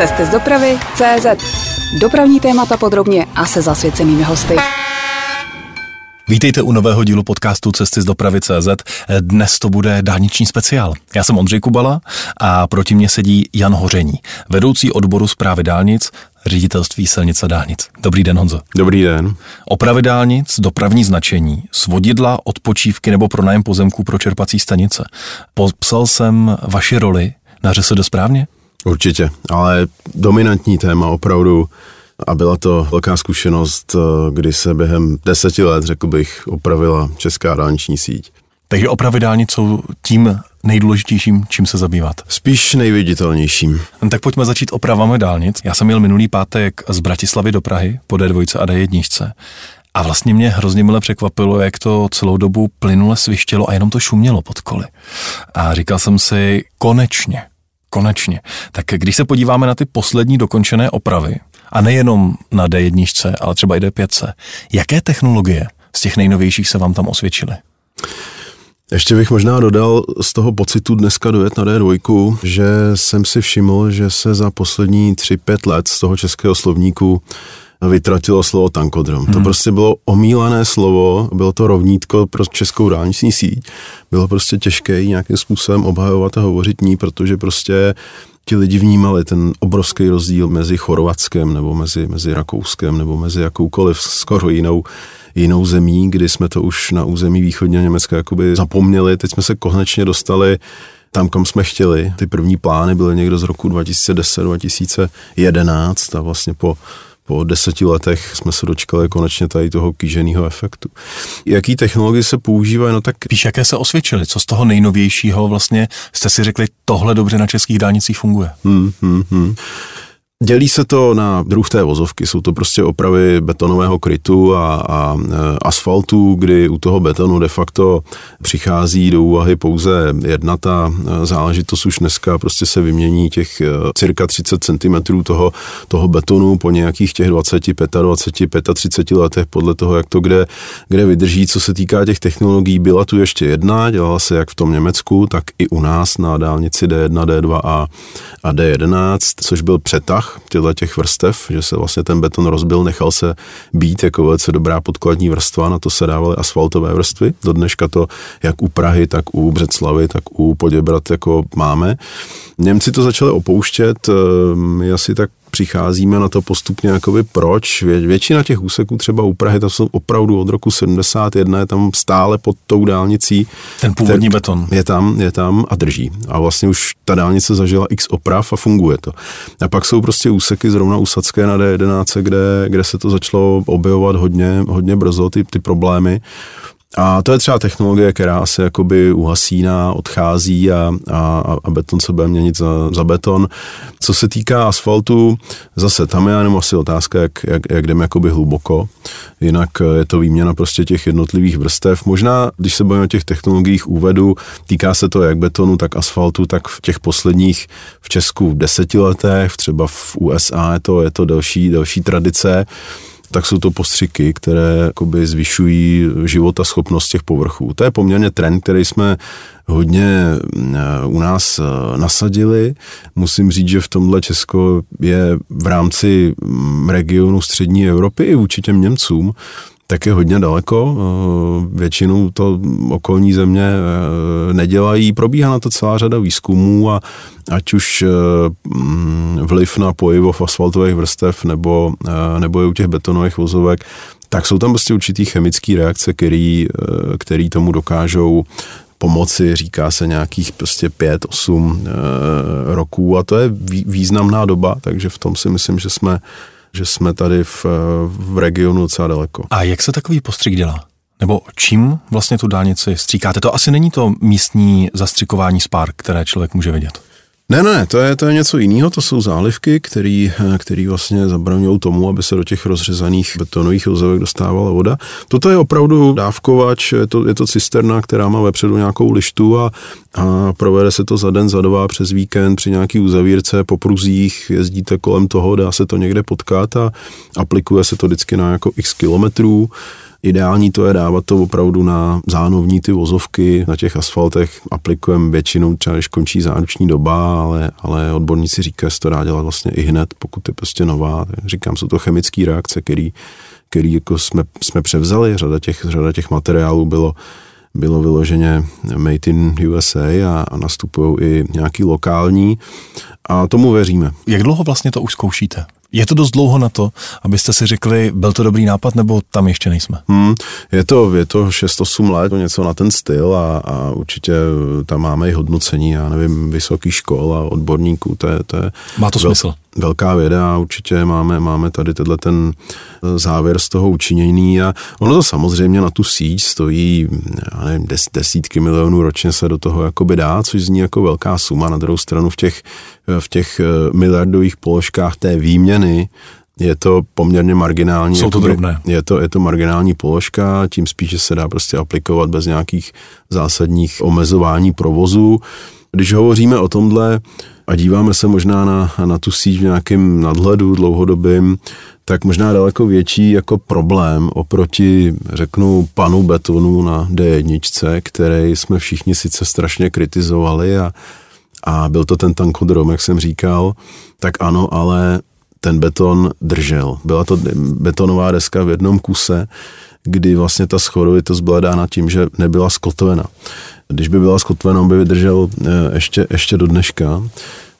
Cesty z dopravy CZ. Dopravní témata podrobně a se zasvěcenými hosty. Vítejte u nového dílu podcastu Cesty z dopravy CZ. Dnes to bude dálniční speciál. Já jsem Ondřej Kubala a proti mně sedí Jan Hoření, vedoucí odboru zprávy dálnic, ředitelství silnice dálnic. Dobrý den, Honzo. Dobrý den. Opravy dálnic, dopravní značení, svodidla, odpočívky nebo pronájem pozemků pro čerpací stanice. Popsal jsem vaši roli na ŘSD správně? Určitě, ale dominantní téma opravdu a byla to velká zkušenost, kdy se během deseti let, řekl bych, opravila česká dálniční síť. Takže opravy dálnic jsou tím nejdůležitějším, čím se zabývat? Spíš nejviditelnějším. No, tak pojďme začít opravami dálnic. Já jsem měl minulý pátek z Bratislavy do Prahy po D2 a D1. A vlastně mě hrozně mile překvapilo, jak to celou dobu plynule svištělo a jenom to šumělo pod koly. A říkal jsem si, konečně, konečně. Tak když se podíváme na ty poslední dokončené opravy, a nejenom na D1, ale třeba i D5, jaké technologie z těch nejnovějších se vám tam osvědčily? Ještě bych možná dodal z toho pocitu dneska dojet na D2, že jsem si všiml, že se za poslední 3-5 let z toho českého slovníku vytratilo slovo tankodrom. Hmm. To prostě bylo omílané slovo, bylo to rovnítko pro českou dálniční síť. Bylo prostě těžké nějakým způsobem obhajovat a hovořit ní, protože prostě ti lidi vnímali ten obrovský rozdíl mezi Chorvatskem nebo mezi, mezi Rakouskem nebo mezi jakoukoliv skoro jinou jinou zemí, kdy jsme to už na území východního Německa jakoby zapomněli. Teď jsme se konečně dostali tam, kam jsme chtěli. Ty první plány byly někdo z roku 2010-2011 a vlastně po po deseti letech jsme se dočkali konečně tady toho kýženého efektu. Jaký technologie se používají? No tak... Víš, jaké se osvědčily? Co z toho nejnovějšího vlastně jste si řekli, tohle dobře na českých dálnicích funguje? Hmm, hmm, hmm. Dělí se to na druh té vozovky, jsou to prostě opravy betonového krytu a, a e, asfaltu, kdy u toho betonu de facto přichází do úvahy pouze jedna ta e, záležitost, už dneska prostě se vymění těch e, cirka 30 cm toho, toho betonu po nějakých těch 20, 25, 35 letech podle toho, jak to kde, kde vydrží. Co se týká těch technologií, byla tu ještě jedna, dělala se jak v tom Německu, tak i u nás na dálnici D1, D2 a, a D11, což byl přetah těchto těch vrstev, že se vlastně ten beton rozbil, nechal se být jako velice dobrá podkladní vrstva, na to se dávaly asfaltové vrstvy. Do dneška to jak u Prahy, tak u Břeclavy, tak u Poděbrat jako máme. Němci to začali opouštět, my asi tak přicházíme na to postupně, jakoby proč. Vě, většina těch úseků třeba u Prahy, tam jsou opravdu od roku 71, je tam stále pod tou dálnicí. Ten původní ten, beton. Je tam, je tam a drží. A vlastně už ta dálnice zažila x oprav a funguje to. A pak jsou prostě úseky zrovna u Sadské na D11, kde, kde se to začalo objevovat hodně, hodně brzo, ty, ty problémy. A to je třeba technologie, která se jakoby uhasíná, odchází a, a, a beton se bude měnit za, za beton. Co se týká asfaltu, zase tam je jenom asi otázka, jak, jak, jak jdeme jakoby hluboko. Jinak je to výměna prostě těch jednotlivých vrstev. Možná, když se bavíme o těch technologiích úvedu, týká se to jak betonu, tak asfaltu, tak v těch posledních v Česku deseti letech, třeba v USA je to, je to delší, delší tradice tak jsou to postřiky, které zvyšují život a schopnost těch povrchů. To je poměrně trend, který jsme hodně eh, u nás eh, nasadili. Musím říct, že v tomhle Česko je v rámci mm, regionu střední Evropy i vůči těm Němcům tak je hodně daleko. Eh, většinou to okolní země eh, nedělají. Probíhá na to celá řada výzkumů a ať už eh, mm, vliv na pojivo asfaltových vrstev nebo, nebo i u těch betonových vozovek, tak jsou tam prostě určitý chemické reakce, který, který tomu dokážou pomoci, říká se nějakých prostě pět, osm roků a to je významná doba, takže v tom si myslím, že jsme že jsme tady v, v regionu docela daleko. A jak se takový postřik dělá? Nebo čím vlastně tu dálnici stříkáte? To asi není to místní zastřikování spár, které člověk může vidět. Ne, ne, to je, to je něco jiného, to jsou zálivky, který, který vlastně zabraňují tomu, aby se do těch rozřezaných betonových vozovek dostávala voda. Toto je opravdu dávkovač, je to, je to cisterna, která má vepředu nějakou lištu a, a provede se to za den, za dva, přes víkend při nějaký uzavírce po pruzích, jezdíte kolem toho, dá se to někde potkat a aplikuje se to vždycky na jako x kilometrů. Ideální to je dávat to opravdu na zánovní ty vozovky, na těch asfaltech aplikujeme většinou třeba, když končí záruční doba, ale, ale odborníci říkají, že to dá dělat vlastně i hned, pokud je prostě nová. Říkám, jsou to chemické reakce, který, který jako jsme, jsme převzali, řada těch, řada těch materiálů bylo bylo vyloženě made in USA a, a nastupují i nějaký lokální a tomu věříme. Jak dlouho vlastně to už zkoušíte? Je to dost dlouho na to, abyste si řekli, byl to dobrý nápad, nebo tam ještě nejsme? Hmm, je to, je to 6-8 let, něco na ten styl a, a určitě tam máme i hodnocení, já nevím, vysoký škol a odborníků, to je, to je Má to vel, smysl. Velká věda a určitě máme, máme tady tenhle ten závěr z toho učinění a ono to samozřejmě na tu síť stojí, já nevím, des, desítky milionů ročně se do toho jakoby dá, což zní jako velká suma. Na druhou stranu v těch, v těch miliardových položkách té výměny je to poměrně marginální. Jsou to jakoby, drobné. Je to, je to marginální položka, tím spíše se dá prostě aplikovat bez nějakých zásadních omezování provozu. Když hovoříme o tomhle a díváme se možná na, na tu síť v nějakém nadhledu dlouhodobým, tak možná daleko větší jako problém oproti, řeknu, panu betonu na D1, který jsme všichni sice strašně kritizovali a, a byl to ten tankodrom, jak jsem říkal, tak ano, ale ten beton držel. Byla to betonová deska v jednom kuse, kdy vlastně ta schodovitost byla dána tím, že nebyla skotvena. Když by byla skotvena, by vydržel eh, ještě, ještě do dneška.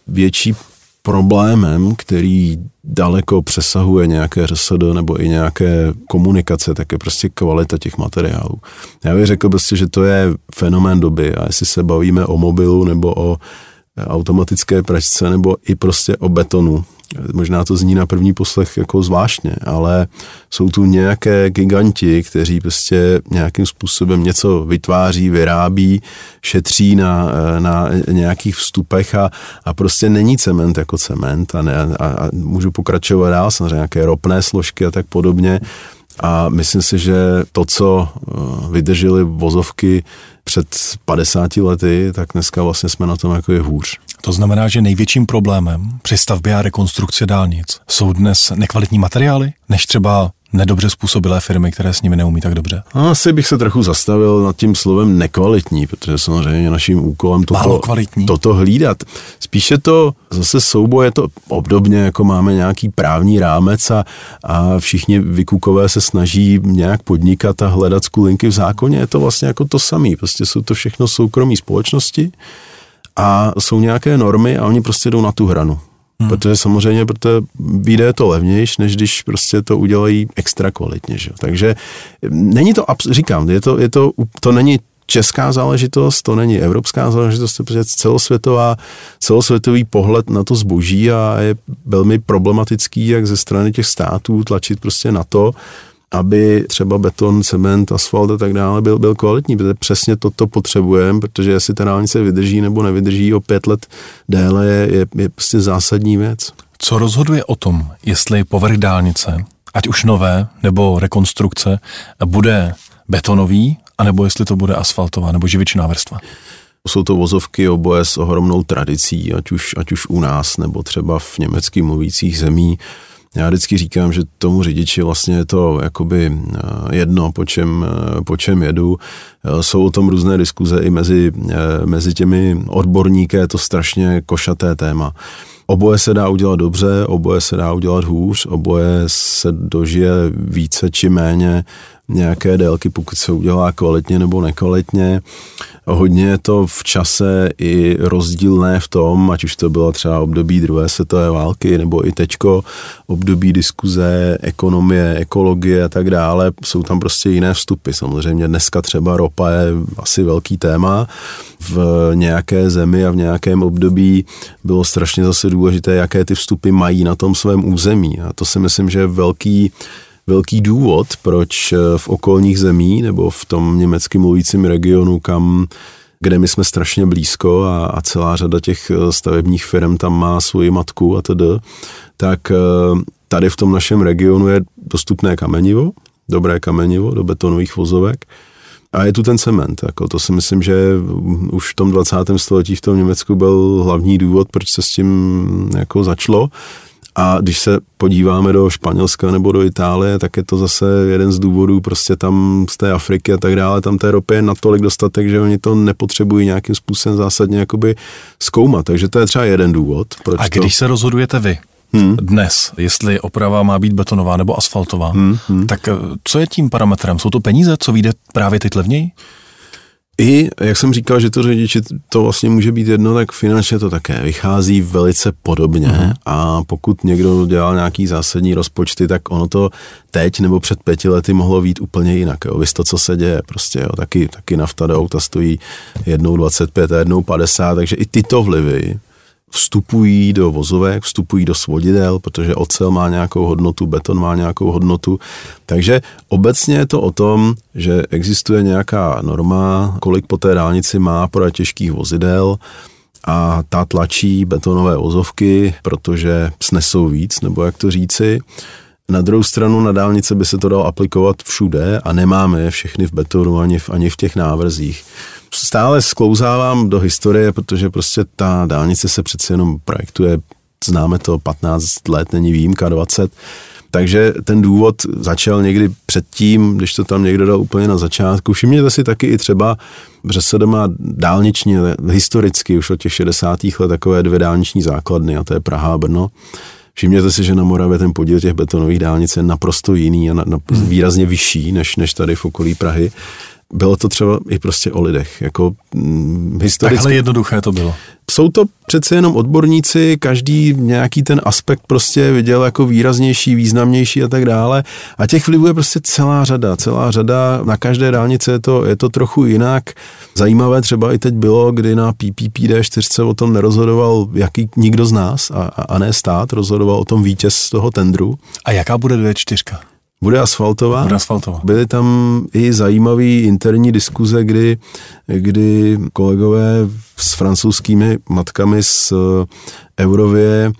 Větší problémem, který daleko přesahuje nějaké RSD nebo i nějaké komunikace, tak je prostě kvalita těch materiálů. Já bych řekl prostě, že to je fenomén doby a jestli se bavíme o mobilu nebo o automatické pračce nebo i prostě o betonu, Možná to zní na první poslech jako zvláštně, ale jsou tu nějaké giganti, kteří prostě nějakým způsobem něco vytváří, vyrábí, šetří na, na nějakých vstupech a, a prostě není cement jako cement a, ne, a, a můžu pokračovat dál, samozřejmě nějaké ropné složky a tak podobně. A myslím si, že to, co eh, vydržely vozovky před 50 lety, tak dneska vlastně jsme na tom jako je hůř. To znamená, že největším problémem při stavbě a rekonstrukci dálnic jsou dnes nekvalitní materiály, než třeba nedobře způsobilé firmy, které s nimi neumí tak dobře? Asi bych se trochu zastavil nad tím slovem nekvalitní, protože samozřejmě naším úkolem toto, toto hlídat. Spíše to zase souboje je to obdobně, jako máme nějaký právní rámec a, a všichni vykukové se snaží nějak podnikat a hledat skulinky v zákoně. Je to vlastně jako to samé. Prostě jsou to všechno soukromí společnosti, a jsou nějaké normy a oni prostě jdou na tu hranu. Hmm. Protože samozřejmě, protože vyjde to levnější, než když prostě to udělají extra kvalitně. Že? Takže není to, říkám, je to, je to, to není česká záležitost, to není evropská záležitost, to je celosvětová, celosvětový pohled na to zboží a je velmi problematický, jak ze strany těch států tlačit prostě na to, aby třeba beton, cement, asfalt a tak dále byl, byl kvalitní, protože přesně toto potřebujeme, protože jestli ta dálnice vydrží nebo nevydrží o pět let déle, je, je, je prostě zásadní věc. Co rozhoduje o tom, jestli povrch dálnice, ať už nové nebo rekonstrukce, bude betonový, anebo jestli to bude asfaltová nebo živičná vrstva? Jsou to vozovky oboje s ohromnou tradicí, ať už, ať už u nás, nebo třeba v německy mluvících zemí. Já vždycky říkám, že tomu řidiči vlastně je to jakoby eh, jedno, po čem, eh, po čem jedu. Eh, jsou o tom různé diskuze i mezi, mezi těmi odborníky, je to strašně košaté téma. Oboje se dá udělat dobře, oboje se dá udělat hůř, oboje se dožije více či méně nějaké délky, pokud se udělá kvalitně nebo nekvalitně. Hodně je to v čase i rozdílné v tom, ať už to bylo třeba období druhé světové války, nebo i teďko období diskuze, ekonomie, ekologie a tak dále. Jsou tam prostě jiné vstupy. Samozřejmě dneska třeba ropa je asi velký téma. V nějaké zemi a v nějakém období bylo strašně zase důležité, jaké ty vstupy mají na tom svém území. A to si myslím, že je velký velký důvod, proč eh, v okolních zemí nebo v tom německy mluvícím regionu, kam kde my jsme strašně blízko a, a celá řada těch eh, stavebních firm tam má svoji matku a tedy, tak eh, tady v tom našem regionu je dostupné kamenivo, dobré kamenivo do betonových vozovek A je tu ten cement, jako to si myslím, že už v tom 20. století v tom Německu byl hlavní důvod, proč se s tím jako začalo. A když se podíváme do Španělska nebo do Itálie, tak je to zase jeden z důvodů prostě tam z té Afriky a tak dále, tam té ropy je natolik dostatek, že oni to nepotřebují nějakým způsobem zásadně jakoby zkoumat. Takže to je třeba jeden důvod. Proč a když to... se rozhodujete vy, hmm. dnes, jestli oprava má být betonová nebo asfaltová, hmm. Hmm. tak eh, co je tím parametrem? Jsou to peníze, co vyjde právě teď levněji? I, jak jsem říkal, že to řidiči to vlastně může být jedno, tak finančně to také vychází velice podobně mm-hmm. a pokud někdo dělal nějaký zásadní rozpočty, tak ono to teď nebo před pěti lety mohlo být úplně jinak. Jo. Víš to, co se děje, prostě jo. Taky, taky nafta do auta stojí jednou 25 a jednou 50, takže i tyto vlivy vstupují do vozovek, vstupují do svodidel, protože ocel má nějakou hodnotu, beton má nějakou hodnotu. Takže obecně je to o tom, že existuje nějaká norma, kolik po té dálnici má pro těžkých vozidel, a ta tlačí betonové vozovky, protože snesou víc, nebo jak to říci. Na druhou stranu na dálnice by se to dalo aplikovat všude a nemáme je všechny v betonu ani v, ani v těch návrzích stále sklouzávám do historie, protože prostě ta dálnice se přece jenom projektuje, známe to 15 let, není výjimka 20, takže ten důvod začal někdy předtím, když to tam někdo dal úplně na začátku. Všimněte si taky i třeba, že se má dálniční, historicky už od těch 60. let takové dvě dálniční základny, a to je Praha a Brno. Všimněte si, že na Moravě ten podíl těch betonových dálnic je naprosto jiný a na, na, výrazně vyšší než, než tady v okolí Prahy bylo to třeba i prostě o lidech. Jako, hm, historicky. Takhle jednoduché to bylo. Jsou to přece jenom odborníci, každý nějaký ten aspekt prostě viděl jako výraznější, významnější a tak dále. A těch vlivů je prostě celá řada, celá řada. Na každé dálnici je to, je to trochu jinak. Zajímavé třeba i teď bylo, kdy na PPPD 4 o tom nerozhodoval jaký nikdo z nás a, a ne stát, rozhodoval o tom vítěz toho tendru. A jaká bude D4? Bude asfaltová. Bude asfaltová. Byly tam i zajímavé interní diskuze, kdy, kdy kolegové s francouzskými matkami z Eurově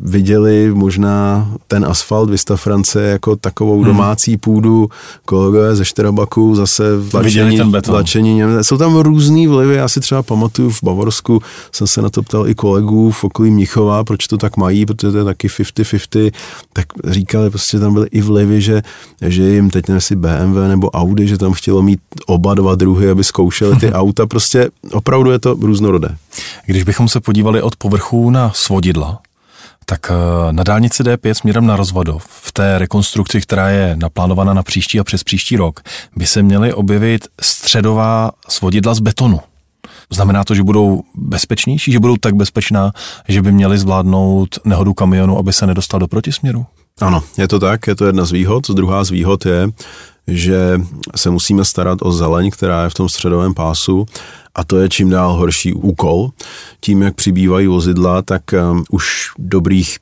viděli možná ten asfalt Vista France jako takovou hmm. domácí půdu, kolegové ze Šterabaku zase tlačení, tlačení. Jsou tam různý vlivy, já si třeba pamatuju v Bavorsku, jsem se na to ptal i kolegů v okolí Mnichova, proč to tak mají, protože to je taky 50-50, tak říkali, prostě tam byly i vlivy, že, že jim teď nevím, BMW nebo Audi, že tam chtělo mít oba dva druhy, aby zkoušeli ty auta, prostě opravdu je to různorodé. Když bychom se podívali od povrchu na svodidla, tak eh, na dálnici D5 směrem na Rozvadov, v té rekonstrukci, která je naplánovaná na příští a přes příští rok, by se měly objevit středová svodidla z betonu. Znamená to, že budou bezpečnější, že budou tak bezpečná, že by měli zvládnout nehodu kamionu, aby se nedostal do protisměru? Ano, je to tak, je to jedna z výhod. Druhá z výhod je, že se musíme starat o zeleň, která je v tom středovém pásu a to je čím dál horší úkol. Tím, jak přibývají vozidla, tak um, už dobrých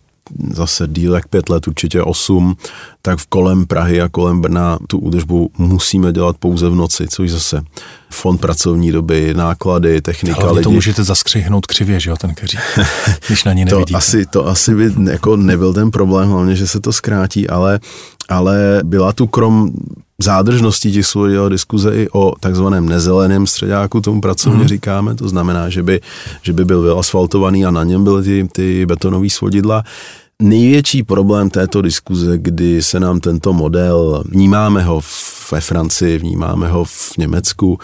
zase dílek pět let, určitě osm, tak v kolem Prahy a kolem Brna tu údržbu musíme dělat pouze v noci, což zase fond pracovní doby, náklady, technika, Ale lidi. to můžete zaskřihnout křivě, že jo, ten keří, když na ní nevidíte. to asi, to asi by jako nebyl ten problém, hlavně, že se to zkrátí, ale, ale byla tu krom zádržnosti těch svojich diskuze i o takzvaném nezeleném středáku, tomu pracovně mm. říkáme, to znamená, že by, že by byl vyasfaltovaný a na něm byly ty, ty betonové svodidla. Největší problém této diskuze, kdy se nám tento model, vnímáme ho ve Francii, vnímáme ho v Německu,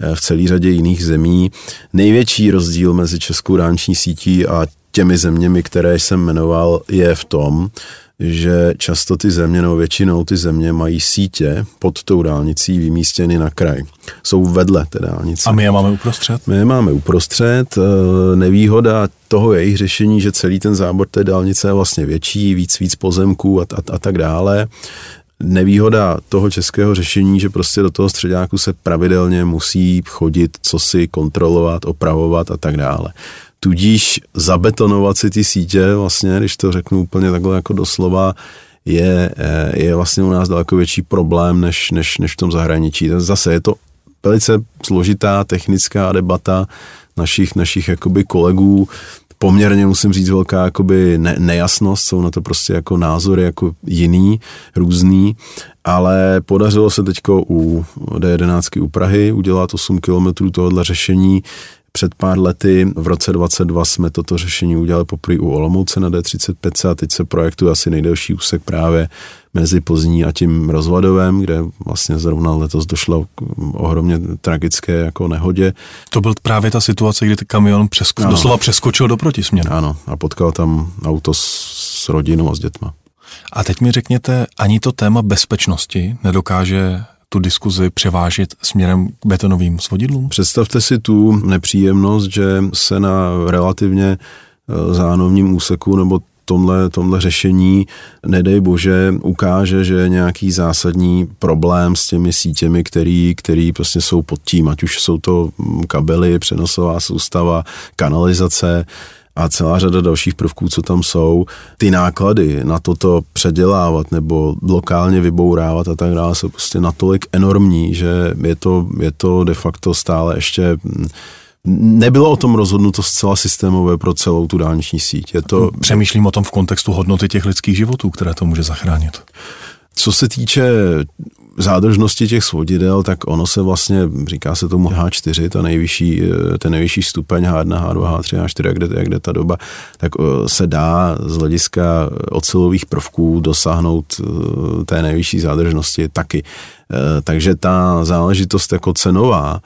eh, v celé řadě jiných zemí. Největší rozdíl mezi českou dánční sítí a těmi zeměmi, které jsem jmenoval, je v tom, že často ty země, nebo většinou ty země mají sítě pod tou dálnicí vymístěny na kraj. Jsou vedle té dálnice. A my je máme uprostřed? My je máme uprostřed. Eh, nevýhoda toho jejich řešení, že celý ten zábor té dálnice je vlastně větší, víc, víc pozemků a, a, a tak dále. Nevýhoda toho českého řešení, že prostě do toho středáku se pravidelně musí chodit, co si kontrolovat, opravovat a tak dále. Tudíž zabetonovat si ty sítě, vlastně, když to řeknu úplně takhle jako doslova, je, eh, je vlastně u nás daleko větší problém než, než, než v tom zahraničí. Zase je to velice složitá technická debata našich, našich jakoby kolegů, poměrně, musím říct, velká jakoby ne, nejasnost, jsou na to prostě jako názory jako jiný, různý, ale podařilo se teďko u D11 u Prahy udělat 8 kilometrů tohohle řešení, před pár lety, v roce 22 jsme toto řešení udělali poprvé u Olomouce na D35 a teď se projektuje asi nejdelší úsek právě mezi Pozní a tím Rozvadovem, kde vlastně zrovna letos došlo k ohromně tragické jako nehodě. To byl právě ta situace, kdy ten kamion přesko- ano. doslova přeskočil do protisměru. Ano, a potkal tam auto s, s rodinou a s dětma. A teď mi řekněte, ani to téma bezpečnosti nedokáže tu diskuzi převážit směrem k betonovým svodidlům? Představte si tu nepříjemnost, že se na relativně eh, zánovním úseku nebo tomhle, tomhle řešení, nedej bože, ukáže, že je nějaký zásadní problém s těmi sítěmi, který, který prostě jsou pod tím, ať už jsou to kabely, přenosová soustava, kanalizace, a celá řada dalších prvků, co tam jsou, ty náklady na toto předělávat nebo lokálně vybourávat a tak dále jsou prostě natolik enormní, že je to, je to de facto stále ještě nebylo o tom rozhodnuto zcela systémové pro celou tu dálniční síť. Je to... Přemýšlím o tom v kontextu hodnoty těch lidských životů, které to může zachránit. Co se týče zádržnosti těch svodidel, tak ono se vlastně, říká se tomu H4, ta nejvyšší, eh, ten nejvyšší stupeň H1, H2, H3, H4, jak jde, jak jde ta doba, tak eh, se dá z hlediska ocelových prvků dosáhnout eh, té nejvyšší zádržnosti taky. Takže ta záležitost jako cenová,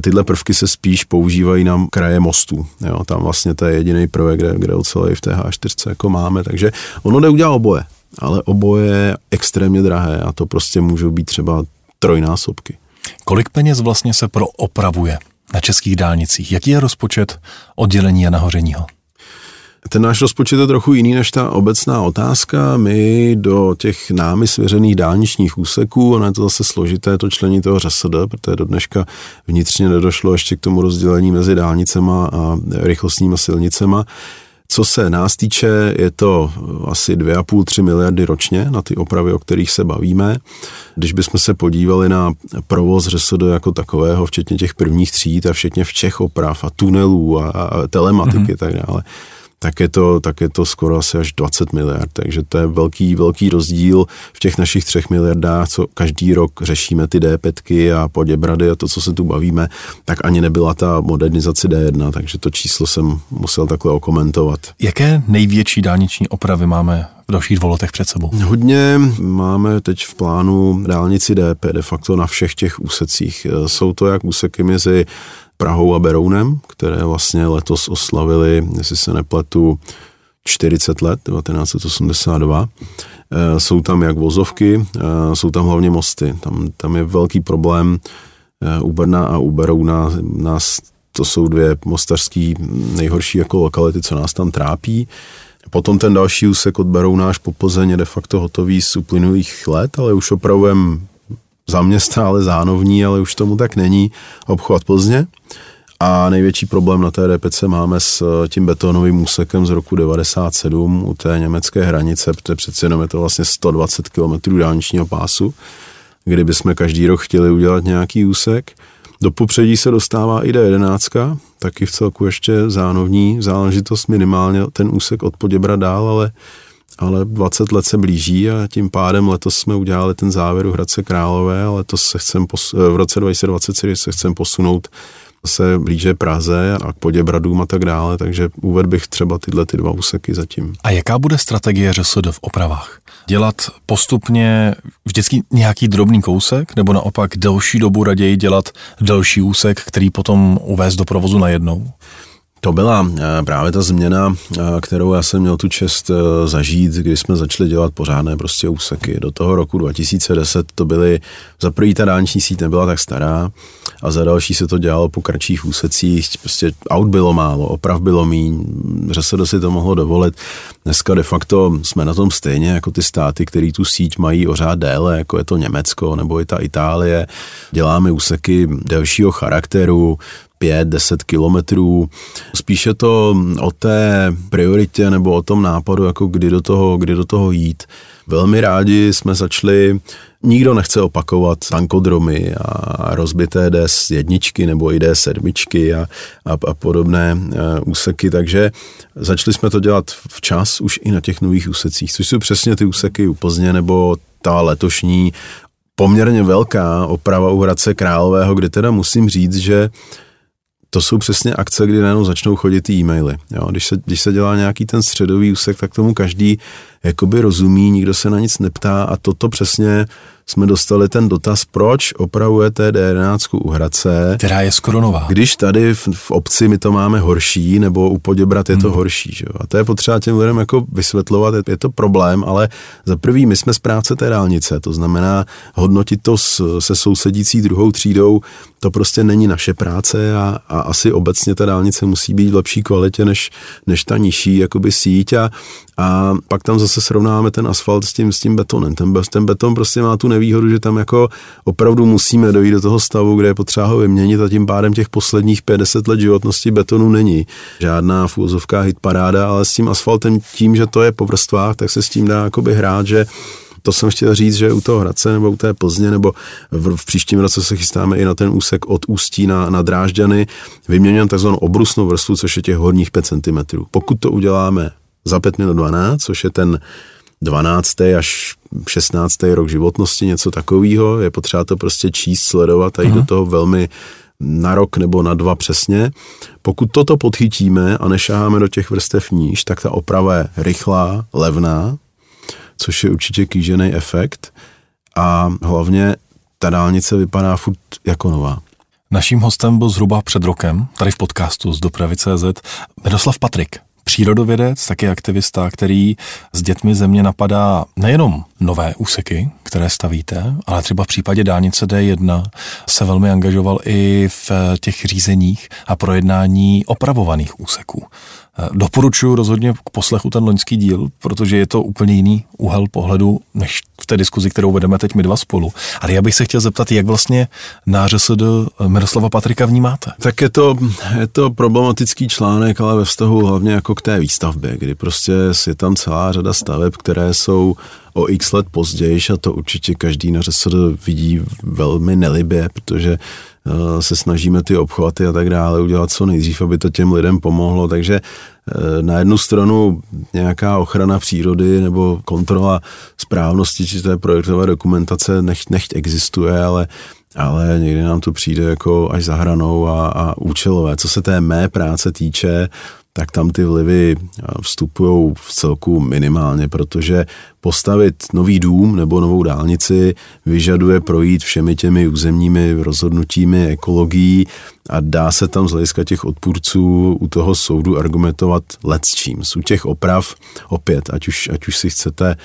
Tyhle prvky se spíš používají na kraje mostu. Jo, tam vlastně to je jediný prvek, kde, kde ocel v té H4 jako máme, takže ono jde udělat oboje ale oboje je extrémně drahé a to prostě můžou být třeba trojnásobky. Kolik peněz vlastně se pro opravuje na českých dálnicích? Jaký je rozpočet oddělení a nahořeního? Ten náš rozpočet je trochu jiný než ta obecná otázka. My do těch námi svěřených dálničních úseků, ono je to zase složité to člení toho ŘSD, protože do dneška vnitřně nedošlo ještě k tomu rozdělení mezi dálnicema a rychlostníma silnicema, co se nás týče, je to asi 2,5-3 miliardy ročně na ty opravy, o kterých se bavíme. Když bychom se podívali na provoz ŘSD jako takového, včetně těch prvních tříd a včetně všech oprav a tunelů a, a telematiky mm-hmm. tak dále, tak je, to, tak je to skoro asi až 20 miliard. Takže to je velký, velký rozdíl v těch našich třech miliardách, co každý rok řešíme ty D5 a poděbrady a to, co se tu bavíme, tak ani nebyla ta modernizace D1, takže to číslo jsem musel takhle okomentovat. Jaké největší dálniční opravy máme v dalších dvou letech před sebou? Hodně máme teď v plánu dálnici DP de facto na všech těch úsecích. Jsou to jak úseky mezi Prahou a Berounem, které vlastně letos oslavili, jestli se nepletu, 40 let, 1982. Eh, jsou tam jak vozovky, eh, jsou tam hlavně mosty. Tam, tam je velký problém eh, u Brna a u Berouna. Nás, to jsou dvě mostařský nejhorší jako lokality, co nás tam trápí. Potom ten další úsek od Berouna až po Plzeň je de facto hotový z uplynulých let, ale už opravujeme za města, ale zánovní, ale už tomu tak není, obchvat Plzně. A největší problém na té DPC máme s eh, tím betonovým úsekem z roku 97 u té německé hranice, protože přeci jenom je to vlastně 120 km dálničního pásu, kdyby jsme každý rok chtěli udělat nějaký úsek. Do popředí se dostává i D11, taky v celku ještě zánovní záležitost minimálně ten úsek od Poděbra dál, ale ale 20 let se blíží a tím pádem letos jsme udělali ten závěr u Hradce Králové, ale letos se chcem v roce 2023 se chcem posunout se blíže Praze a k Poděbradům a tak dále, takže uvedl bych třeba tyhle ty dva úseky zatím. A jaká bude strategie ŘSD v opravách? Dělat postupně vždycky nějaký drobný kousek, nebo naopak delší dobu raději dělat delší úsek, který potom uvést do provozu najednou? To byla eh, právě ta změna, eh, kterou já jsem měl tu čest eh, zažít, když jsme začali dělat pořádné prostě úseky. Do toho roku 2010 to byly, za první ta dálniční síť nebyla tak stará a za další se to dělalo po kratších úsecích, prostě aut bylo málo, oprav bylo míň, že se si to mohlo dovolit. Dneska de facto jsme na tom stejně jako ty státy, které tu síť mají ořád déle, jako je to Německo nebo i ta Itálie. Děláme úseky delšího charakteru, 5-10 kilometrů. Spíše to o té prioritě nebo o tom nápadu, jako kdy do toho, kdy do toho jít. Velmi rádi jsme začali Nikdo nechce opakovat tankodromy a rozbité DS jedničky nebo i DS7 a, a, a podobné uh, úseky, takže začali jsme to dělat včas už i na těch nových úsecích, což jsou přesně ty úseky u Plzně nebo ta letošní poměrně velká oprava u Hradce Králového, kde teda musím říct, že to jsou přesně akce, kdy najednou začnou chodit e-maily. Jo? Když, se, když se dělá nějaký ten středový úsek, tak tomu každý jakoby rozumí, nikdo se na nic neptá a toto přesně jsme dostali ten dotaz, proč opravujete D11 u Hradce. Která je skoro nová. Když tady v, v obci my to máme horší, nebo u Poděbrat je to hmm. horší. Že? A to je potřeba těm lidem jako vysvětlovat, je, je to problém, ale za prvý my jsme z práce té dálnice, to znamená hodnotit to s, se sousedící druhou třídou, to prostě není naše práce a, a asi obecně ta dálnice musí být v lepší kvalitě než, než ta nižší jakoby síť a, a pak tam zase srovnáme ten asfalt s tím, s tím betonem. Ten, ten beton prostě má tu nevýhodu, že tam jako opravdu musíme dojít do toho stavu, kde je potřeba ho vyměnit a tím pádem těch posledních 50 let životnosti betonu není. Žádná v úzovkách hit paráda, ale s tím asfaltem tím, že to je po vrstvách, tak se s tím dá jakoby hrát, že to jsem chtěl říct, že u toho Hradce nebo u té Plzně nebo v, v příštím roce se chystáme i na ten úsek od Ústí na, na Drážďany, vyměňujeme takzvanou obrusnou vrstvu, což je těch horních 5 cm. Pokud to uděláme za 5 minut 12, což je ten 12. až 16. rok životnosti, něco takového. Je potřeba to prostě číst, sledovat a jít do toho velmi na rok nebo na dva přesně. Pokud toto podchytíme a nešáháme do těch vrstev níž, tak ta oprava je rychlá, levná, což je určitě kýžený efekt a hlavně ta dálnice vypadá furt jako nová. Naším hostem byl zhruba před rokem, tady v podcastu z Dopravy.cz, Miroslav Patrik, přírodovědec, taky aktivista, který s dětmi země napadá nejenom nové úseky, které stavíte, ale třeba v případě dálnice D1 se velmi angažoval i v těch řízeních a projednání opravovaných úseků. Doporučuji rozhodně k poslechu ten loňský díl, protože je to úplně jiný úhel pohledu, než v té diskuzi, kterou vedeme teď my dva spolu. Ale já bych se chtěl zeptat, jak vlastně nářesd Miroslava Patrika vnímáte? Tak je to, je to problematický článek, ale ve vztahu hlavně jako k té výstavbě, kdy prostě je tam celá řada staveb, které jsou o x let později a to určitě každý na vidí velmi nelibě, protože se snažíme ty obchvaty a tak dále udělat co nejdřív, aby to těm lidem pomohlo, takže eh, na jednu stranu nějaká ochrana přírody nebo kontrola správnosti či té projektové dokumentace nech, nechť existuje, ale ale někdy nám to přijde jako až za hranou a, a účelové. Co se té mé práce týče, tak tam ty vlivy vstupují v celku minimálně, protože postavit nový dům nebo novou dálnici vyžaduje projít všemi těmi územními rozhodnutími, ekologií a dá se tam z hlediska těch odpůrců u toho soudu argumentovat let s čím. U těch oprav opět, ať už, ať už si chcete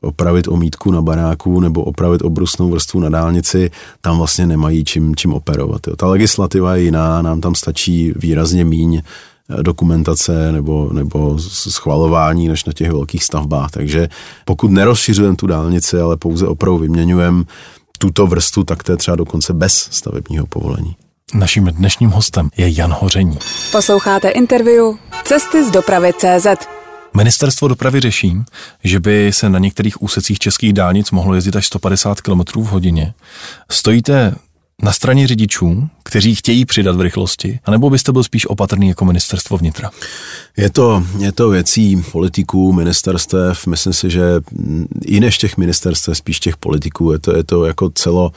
opravit omítku na baráku nebo opravit obrusnou vrstvu na dálnici, tam vlastně nemají čím, čím operovat. Jo. Ta legislativa je jiná, nám tam stačí výrazně míň dokumentace nebo, nebo schvalování než na těch velkých stavbách. Takže pokud nerozšiřujeme tu dálnici, ale pouze opravdu vyměňujeme tuto vrstu, tak to je třeba dokonce bez stavebního povolení. Naším dnešním hostem je Jan Hoření. Posloucháte interview Cesty z dopravy CZ. Ministerstvo dopravy řeší, že by se na některých úsecích českých dálnic mohlo jezdit až 150 km v hodině. Stojíte na straně řidičů, kteří chtějí přidat v rychlosti, anebo byste byl spíš opatrný jako ministerstvo vnitra? Je to, je to věcí politiků, ministerstev, myslím si, že i než těch ministerstev, spíš těch politiků, je to, je to jako celo,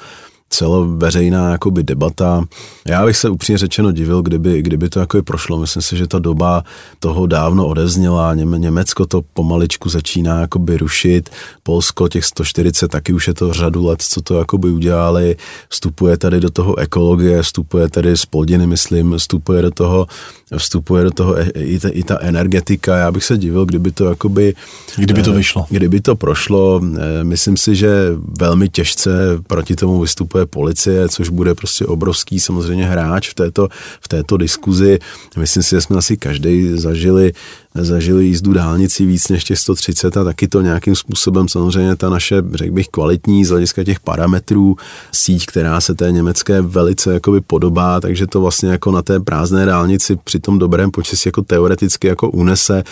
celoveřejná jakoby debata. Já bych se upřímně řečeno divil, kdyby, kdyby to jako prošlo. Myslím si, že ta doba toho dávno odezněla. Německo to pomaličku začíná jakoby rušit. Polsko těch 140 taky už je to řadu let, co to jakoby udělali. Vstupuje tady do toho ekologie, vstupuje tady z plodiny, myslím, vstupuje do toho vstupuje do toho i ta, i ta energetika. Já bych se divil, kdyby to jakoby... Kdyby to eh, vyšlo. Kdyby to prošlo. Eh, myslím si, že velmi těžce proti tomu vystupuje policie, což bude prostě obrovský samozřejmě hráč v této, v této diskuzi. Myslím si, že jsme asi každý zažili zažili jízdu dálnici víc než těch 130 a taky to nějakým způsobem samozřejmě ta naše, řekl bych, kvalitní z hlediska těch parametrů síť, která se té německé velice jakoby podobá, takže to vlastně jako na té prázdné dálnici při tom dobrém počasí jako teoreticky jako unese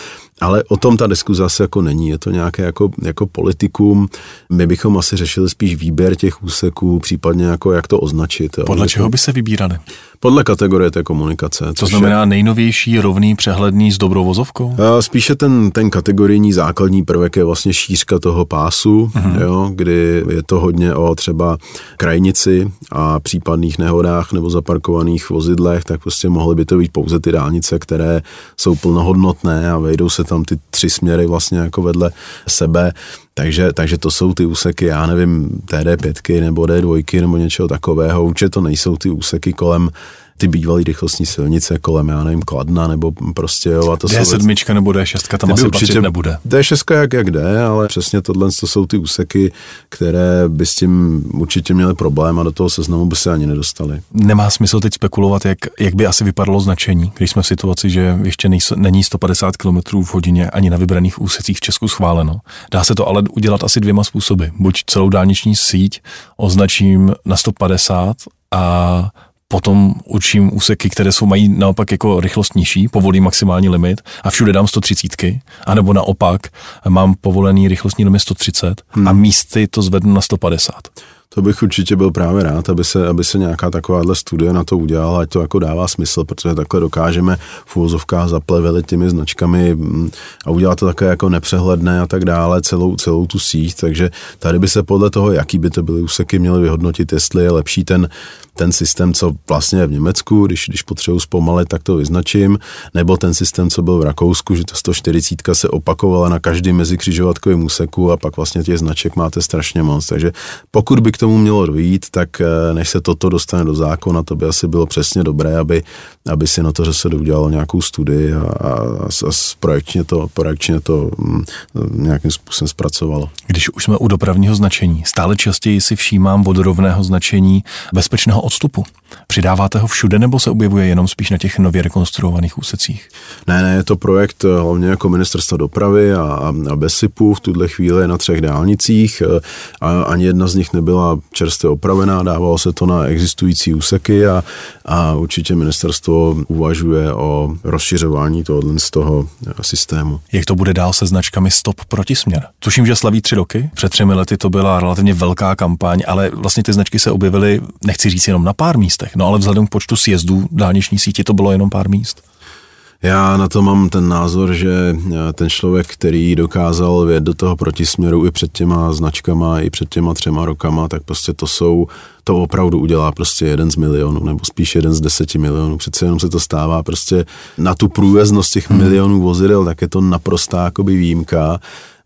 ale o tom ta diskuze zase jako není, je to nějaké jako, jako politikum. My bychom asi řešili spíš výběr těch úseků, případně jako jak to označit. Podle čeho by se vybírali? Podle kategorie té komunikace. To znamená je, nejnovější, rovný, přehledný s dobrou vozovkou? Spíše ten, ten kategorijní základní prvek je vlastně šířka toho pásu, uh-huh. jo, kdy je to hodně o třeba krajnici a případných nehodách nebo zaparkovaných vozidlech, tak prostě mohly by to být pouze ty dálnice, které jsou plnohodnotné a vejdou se tam ty tři směry vlastně jako vedle sebe. Takže, takže to jsou ty úseky, já nevím, TD5 nebo D2 nebo něčeho takového. Určitě to nejsou ty úseky kolem ty bývalé rychlostní silnice kolem, já nevím, Kladna nebo prostě jo. A to D7 věc... nebo D6 tam asi určitě nebude. D6 jak, jak jde, ale přesně tohle to jsou ty úseky, které by s tím určitě měly problém a do toho seznamu by se ani nedostali. Nemá smysl teď spekulovat, jak, jak by asi vypadalo značení, když jsme v situaci, že ještě nejsou, není 150 km v hodině ani na vybraných úsecích v Česku schváleno. Dá se to ale udělat asi dvěma způsoby. Buď celou dálniční síť označím na 150 a potom určím úseky, které jsou mají naopak jako rychlost nižší, povolí maximální limit a všude dám 130, anebo naopak mám povolený rychlostní limit 130 hmm. a místy to zvednu na 150. To bych určitě byl právě rád, aby se, aby se nějaká takováhle studie na to udělala, ať to jako dává smysl, protože takhle dokážeme v úvozovkách zaplevelit těmi značkami mm, a udělat to také jako nepřehledné a tak dále, celou, celou tu síť, takže tady by se podle toho, jaký by to byly úseky, měly vyhodnotit, jestli je lepší ten ten systém, co vlastně v Německu, když, když potřebuji zpomalit, tak to vyznačím, nebo ten systém, co byl v Rakousku, že ta 140 se opakovala na každý mezikřižovatkovém úseku a pak vlastně těch značek máte strašně moc. Takže pokud by k tomu mělo dojít, tak eh, než se toto dostane do zákona, to by asi bylo přesně dobré, aby, aby si na to, že se udělalo nějakou studii a, a, a projekčně to, projekčně to mm, nějakým způsobem zpracovalo. Když už jsme u dopravního značení, stále častěji si všímám vodorovného značení bezpečného odstupu. Přidáváte ho všude nebo se objevuje jenom spíš na těch nově rekonstruovaných úsecích? Ne, ne, je to projekt eh, hlavně jako ministerstva dopravy a, a BESIPu v tuhle chvíli na třech dálnicích. Eh, a ani jedna z nich nebyla čerstvě opravená, dávalo se to na existující úseky a, a určitě ministerstvo uvažuje o rozšiřování tohohle z toho eh, systému. Jak to bude dál se značkami Stop protisměr? Tuším, že slaví tři roky. Před třemi lety to byla relativně velká kampaň, ale vlastně ty značky se objevily, nechci říct jenom na pár místech, no ale vzhledem k počtu sjezdů dálniční síti to bylo jenom pár míst. Já na to mám ten názor, že eh, ten člověk, který dokázal vědět do toho protisměru i před těma značkama, i před těma třema rokama, tak prostě to jsou, to opravdu udělá prostě jeden z milionů, nebo spíš jeden z deseti milionů. Přece jenom se to stává prostě na tu průjeznost těch hmm. milionů vozidel, tak je to naprostá jakoby výjimka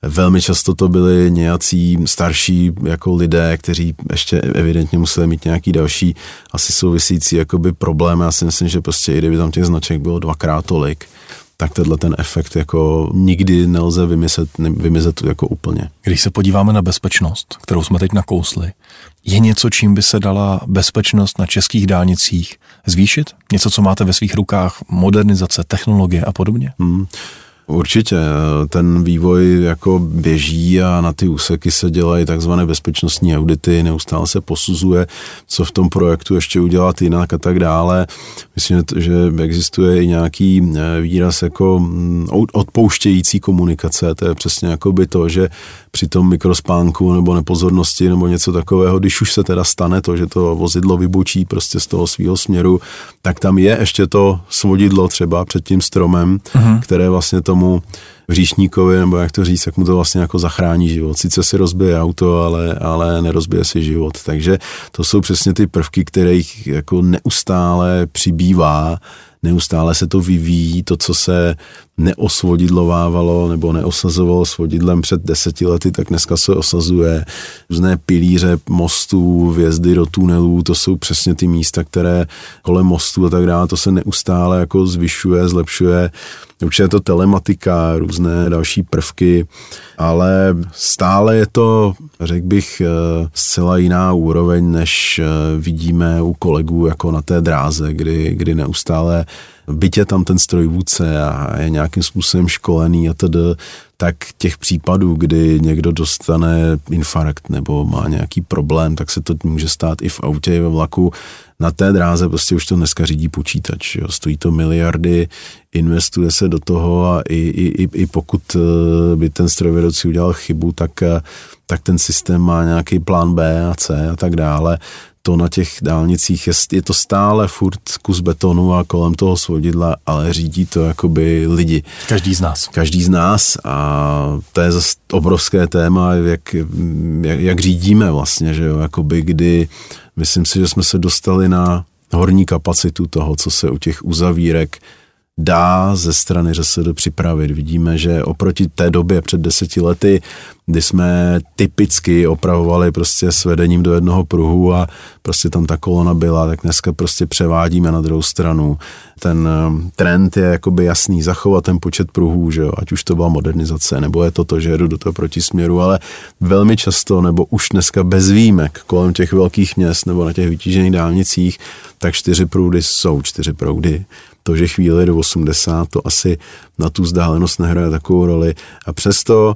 Velmi často to byli nějací starší jako lidé, kteří ještě evidentně museli mít nějaký další asi souvisící jakoby problém. Já si myslím, že prostě i kdyby tam těch značek bylo dvakrát tolik, tak tenhle ten efekt jako nikdy nelze vymyslet, vymyslet jako úplně. Když se podíváme na bezpečnost, kterou jsme teď nakousli, je něco, čím by se dala bezpečnost na českých dálnicích zvýšit? Něco, co máte ve svých rukách, modernizace, technologie a podobně? Hmm. Určitě, ten vývoj jako běží a na ty úseky se dělají takzvané bezpečnostní audity, neustále se posuzuje, co v tom projektu ještě udělat jinak a tak dále. Myslím, že existuje i nějaký eh, výraz jako mm, odpouštějící komunikace, to je přesně jako by to, že při tom mikrospánku nebo nepozornosti nebo něco takového, když už se teda stane to, že to vozidlo vybočí prostě z toho svého směru, tak tam je ještě to svodidlo třeba před tím stromem, uh-huh. které vlastně tomu říšníkovi, nebo jak to říct, jak mu to vlastně jako zachrání život. Sice si rozbije auto, ale, ale nerozbije si život. Takže to jsou přesně ty prvky, kterých jako neustále přibývá neustále se to vyvíjí, to, co se neosvodidlovávalo nebo neosazovalo svodidlem před deseti lety, tak dneska se osazuje. Různé pilíře mostů, vjezdy do tunelů, to jsou přesně ty místa, které kolem mostů a tak dále, to se neustále jako zvyšuje, zlepšuje. Určitě to telematika, různé další prvky, ale stále je to, řekl bych, eh, zcela jiná úroveň, než eh, vidíme u kolegů jako na té dráze, kdy, kdy neustále bytě tam ten strojvůdce a je nějakým způsobem školený a tedy, tak těch případů, kdy někdo dostane infarkt nebo má nějaký problém, tak se to může stát i v autě, i ve vlaku. Na té dráze prostě už to dneska řídí počítač. Jo. Stojí to miliardy, investuje se do toho a i, i, i pokud eh, by ten strojvedoucí udělal chybu, tak, eh, tak ten systém má nějaký plán B a C a tak dále to na těch dálnicích je, je to stále furt kus betonu a kolem toho svodidla, ale řídí to jakoby lidi. Každý z nás. Každý z nás a to je zase obrovské téma, jak, jak, jak řídíme vlastně, že jo, jakoby kdy myslím si, že jsme se dostali na horní kapacitu toho, co se u těch uzavírek dá ze strany ŘSD připravit. Vidíme, že oproti té době před deseti lety, kdy jsme typicky opravovali prostě s vedením do jednoho pruhu a prostě tam ta kolona byla, tak dneska prostě převádíme na druhou stranu. Ten eh, trend je jakoby jasný, zachovat ten počet pruhů, že jo? ať už to byla modernizace, nebo je to to, že jedu do toho protisměru, ale velmi často, nebo už dneska bez výjimek kolem těch velkých měst nebo na těch vytížených dálnicích, tak čtyři proudy jsou čtyři proudy to, že chvíli do 80, to asi na tu vzdálenost nehraje takovou roli. A přesto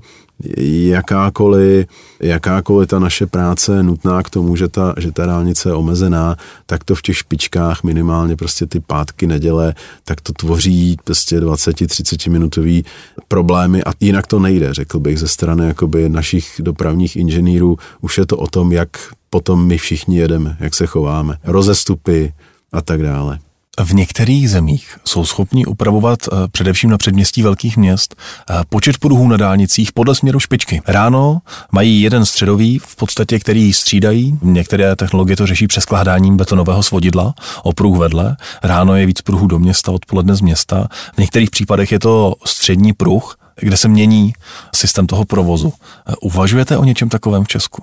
jakákoliv, jakákoliv ta naše práce je nutná k tomu, že ta, že ta dálnice je omezená, tak to v těch špičkách minimálně prostě ty pátky, neděle, tak to tvoří prostě 20-30 minutový problémy a jinak to nejde, řekl bych, ze strany jakoby našich dopravních inženýrů. Už je to o tom, jak potom my všichni jedeme, jak se chováme, rozestupy a tak dále. V některých zemích jsou schopni upravovat eh, především na předměstí velkých měst eh, počet pruhů na dálnicích podle směru špičky. Ráno mají jeden středový, v podstatě, který střídají. Některé technologie to řeší přeskládáním betonového svodidla o pruh vedle. Ráno je víc pruhů do města, odpoledne z města. V některých případech je to střední pruh, kde se mění systém toho provozu. Eh, uvažujete o něčem takovém v Česku?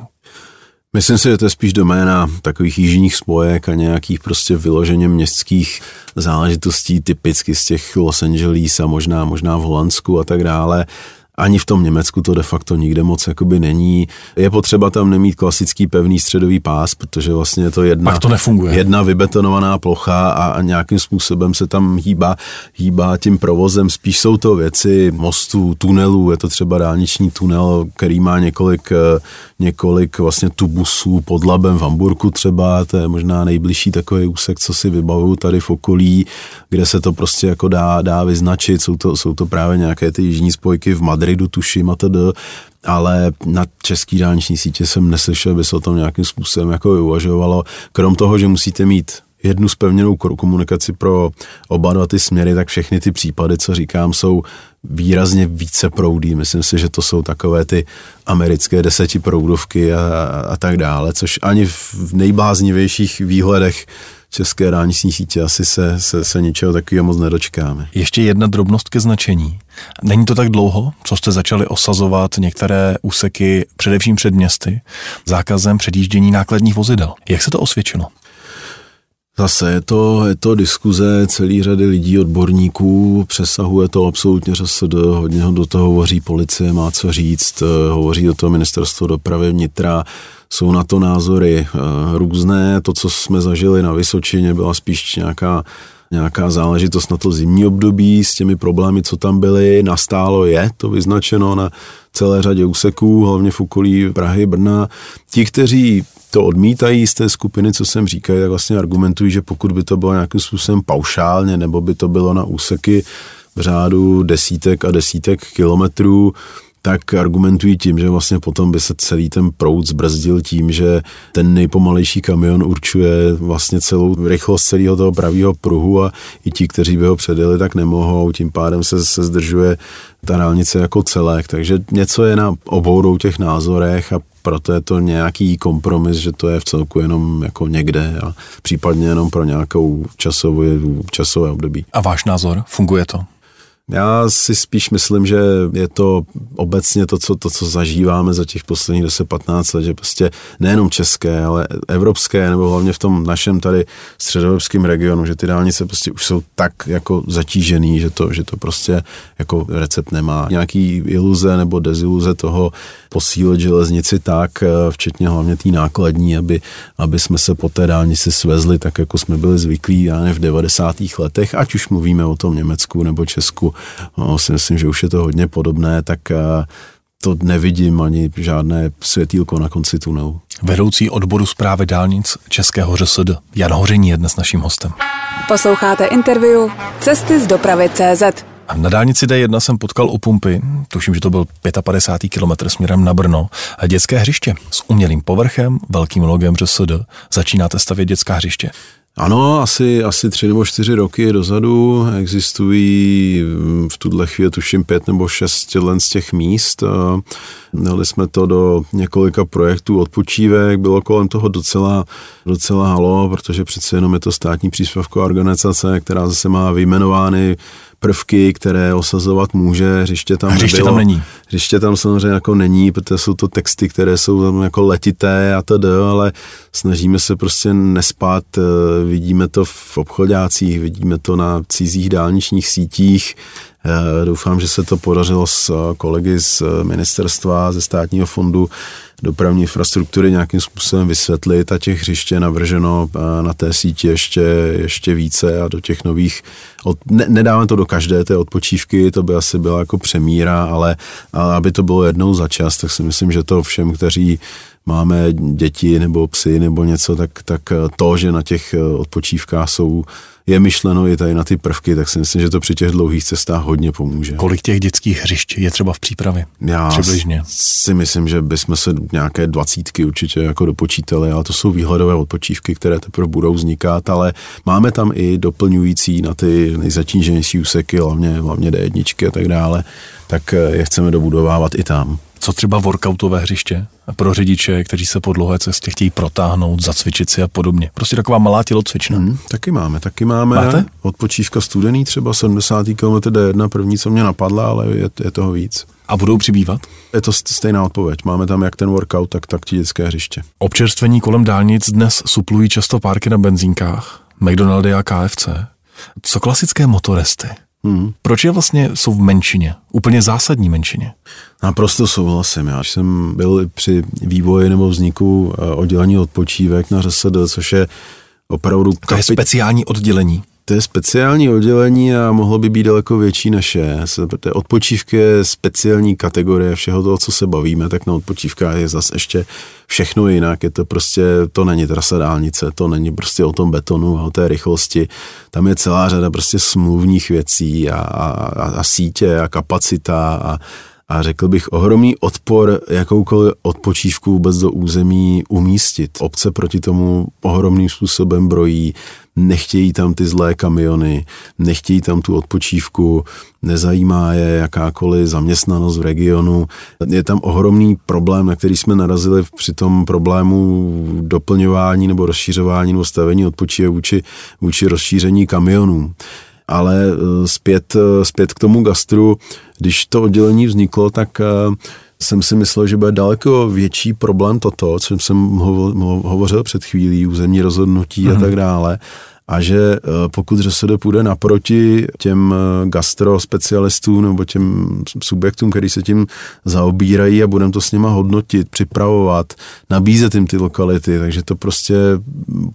Myslím si, že to je spíš doména takových jižních spojek a nějakých prostě vyloženě městských záležitostí, typicky z těch Los Angeles a možná, možná v Holandsku a tak dále ani v tom Německu to de facto nikde moc jakoby není. Je potřeba tam nemít klasický pevný středový pás, protože vlastně je to jedna, Pak to nefunguje. jedna vybetonovaná plocha a, a nějakým způsobem se tam hýbá, hýbá tím provozem. Spíš jsou to věci mostů, tunelů, je to třeba dálniční tunel, který má několik, eh, několik vlastně tubusů pod labem v Hamburku třeba, to je možná nejbližší takový úsek, co si vybavuju tady v okolí, kde se to prostě jako dá, dá vyznačit, jsou to, jsou to právě nějaké ty jižní spojky v Madridu, Madridu, tuším a tedy, ale na český dálniční sítě jsem neslyšel, aby se o tom nějakým způsobem jako uvažovalo. Krom toho, že musíte mít jednu spevněnou komunikaci pro oba dva ty směry, tak všechny ty případy, co říkám, jsou výrazně více proudí. Myslím si, že to jsou takové ty americké desetiproudovky a, a tak dále, což ani v nejbláznivějších výhledech české dálniční sítě asi se, se, se ničeho takového moc nedočkáme. Ještě jedna drobnost ke značení. Není to tak dlouho, co jste začali osazovat některé úseky, především před městy, zákazem předjíždění nákladních vozidel. Jak se to osvědčilo? Zase je to, je to diskuze celý řady lidí, odborníků, přesahuje to absolutně ŘSD, hodně do toho hovoří policie, má co říct, hovoří do toho ministerstvo dopravy vnitra, jsou na to názory eh, různé. To, co jsme zažili na Vysočině, byla spíš nějaká nějaká záležitost na to zimní období s těmi problémy, co tam byly. Nastálo je to vyznačeno na celé řadě úseků, hlavně v okolí Prahy, Brna. Ti, kteří to odmítají z té skupiny, co jsem říkal, tak vlastně argumentují, že pokud by to bylo nějakým způsobem paušálně, nebo by to bylo na úseky v řádu desítek a desítek kilometrů, tak argumentují tím, že vlastně potom by se celý ten proud zbrzdil tím, že ten nejpomalejší kamion určuje vlastně celou rychlost celého toho pravého pruhu a i ti, kteří by ho předjeli, tak nemohou, tím pádem se, se zdržuje ta dálnice jako celek, takže něco je na obou těch názorech a proto je to nějaký kompromis, že to je v celku jenom jako někde a případně jenom pro nějakou časovou, časové období. A váš názor? Funguje to? Já si spíš myslím, že je to obecně to, co, to, co zažíváme za těch posledních 10-15 let, že prostě nejenom české, ale evropské, nebo hlavně v tom našem tady středoevropském regionu, že ty dálnice prostě už jsou tak jako zatížený, že to, že to prostě jako recept nemá. Nějaký iluze nebo deziluze toho posílit železnici tak, eh, včetně hlavně té nákladní, aby, aby jsme se po té dálnici svezli tak, jako jsme byli zvyklí já ne, v 90. letech, ať už mluvíme o tom Německu nebo Česku, no, si myslím, že už je to hodně podobné, tak eh, to nevidím ani žádné světýlko na konci tunelu. Vedoucí odboru zprávy dálnic Českého ŘSD Jan Hoření je dnes naším hostem. Posloucháte interview Cesty z dopravy CZ. Na dálnici D1 jsem potkal u pumpy, tuším, že to byl 55. kilometr směrem na Brno, dětské hřiště s umělým povrchem, velkým logem ředSD. Začínáte stavět dětská hřiště. Ano, asi, asi tři nebo čtyři roky dozadu existují v tuhle chvíli tuším pět nebo šest z těch míst. Dali jsme to do několika projektů odpočívek, bylo kolem toho docela, docela halo, protože přece jenom je to státní příspěvková organizace, která zase má vyjmenovány prvky, které osazovat může, hřiště tam hřiště nebylo. tam není. Hřiště tam samozřejmě jako není, protože jsou to texty, které jsou tam jako letité a td., ale snažíme se prostě nespat, eh, vidíme to v obchodácích, vidíme to na cizích dálničních sítích, eh, Doufám, že se to podařilo s eh, kolegy z ministerstva, ze státního fondu dopravní infrastruktury nějakým způsobem vysvětlit a těch hřiště navrženo na té síti ještě, ještě více a do těch nových, od, ne, nedáme to do každé té odpočívky, to by asi byla jako přemíra, ale, ale aby to bylo jednou za čas, tak si myslím, že to všem, kteří máme děti nebo psy nebo něco, tak, tak to, že na těch odpočívkách jsou je myšleno i tady na ty prvky, tak si myslím, že to při těch dlouhých cestách hodně pomůže. Kolik těch dětských hřišť je třeba v přípravě? Já Přibližně. si myslím, že bychom se nějaké dvacítky určitě jako dopočítali, ale to jsou výhledové odpočívky, které teprve budou vznikat, ale máme tam i doplňující na ty nejzatíženější úseky, hlavně, hlavně D1 a tak dále, tak je chceme dobudovávat i tam. Co třeba workoutové hřiště pro řidiče, kteří se po dlouhé cestě chtějí protáhnout, zacvičit si a podobně. Prostě taková malá tělocvična. Hmm, taky máme, taky máme. Máte? Odpočívka studený, třeba 70. km D1, první, co mě napadla, ale je, je toho víc. A budou přibývat? Je to stejná odpověď. Máme tam jak ten workout, tak, tak ti dětské hřiště. Občerstvení kolem dálnic dnes suplují často párky na benzínkách, McDonaldy a KFC. Co klasické motoresty? Hmm. Proč je vlastně jsou v menšině? Úplně zásadní menšině. Naprosto souhlasím. Já jsem byl při vývoji nebo vzniku eh, oddělení odpočívek na ŘSD, což je opravdu... To je speciální oddělení. To je speciální oddělení a mohlo by být daleko větší naše. Odpočívky je speciální kategorie všeho toho, co se bavíme, tak na odpočívkách je zase ještě všechno jinak. Je to prostě, to není trasa dálnice, to není prostě o tom betonu a o té rychlosti. Tam je celá řada prostě smluvních věcí a, a, a sítě a kapacita a, a řekl bych ohromný odpor jakoukoliv odpočívku vůbec do území umístit. Obce proti tomu ohromným způsobem brojí, nechtějí tam ty zlé kamiony, nechtějí tam tu odpočívku, nezajímá je jakákoliv zaměstnanost v regionu. Je tam ohromný problém, na který jsme narazili při tom problému doplňování nebo rozšířování nebo stavení odpočívek vůči, vůči rozšíření kamionů ale eh, zpět, eh, zpět k tomu gastru, když to oddělení vzniklo, tak eh, jsem si myslel, že bude daleko větší problém toto, co jsem hovořil před chvílí, územní rozhodnutí mm. a mhm. tak dále a že eh, pokud ŘSD půjde naproti těm eh, gastrospecialistům nebo těm subjektům, který se tím zaobírají a budeme to s nima hodnotit, připravovat, nabízet jim ty lokality, takže to prostě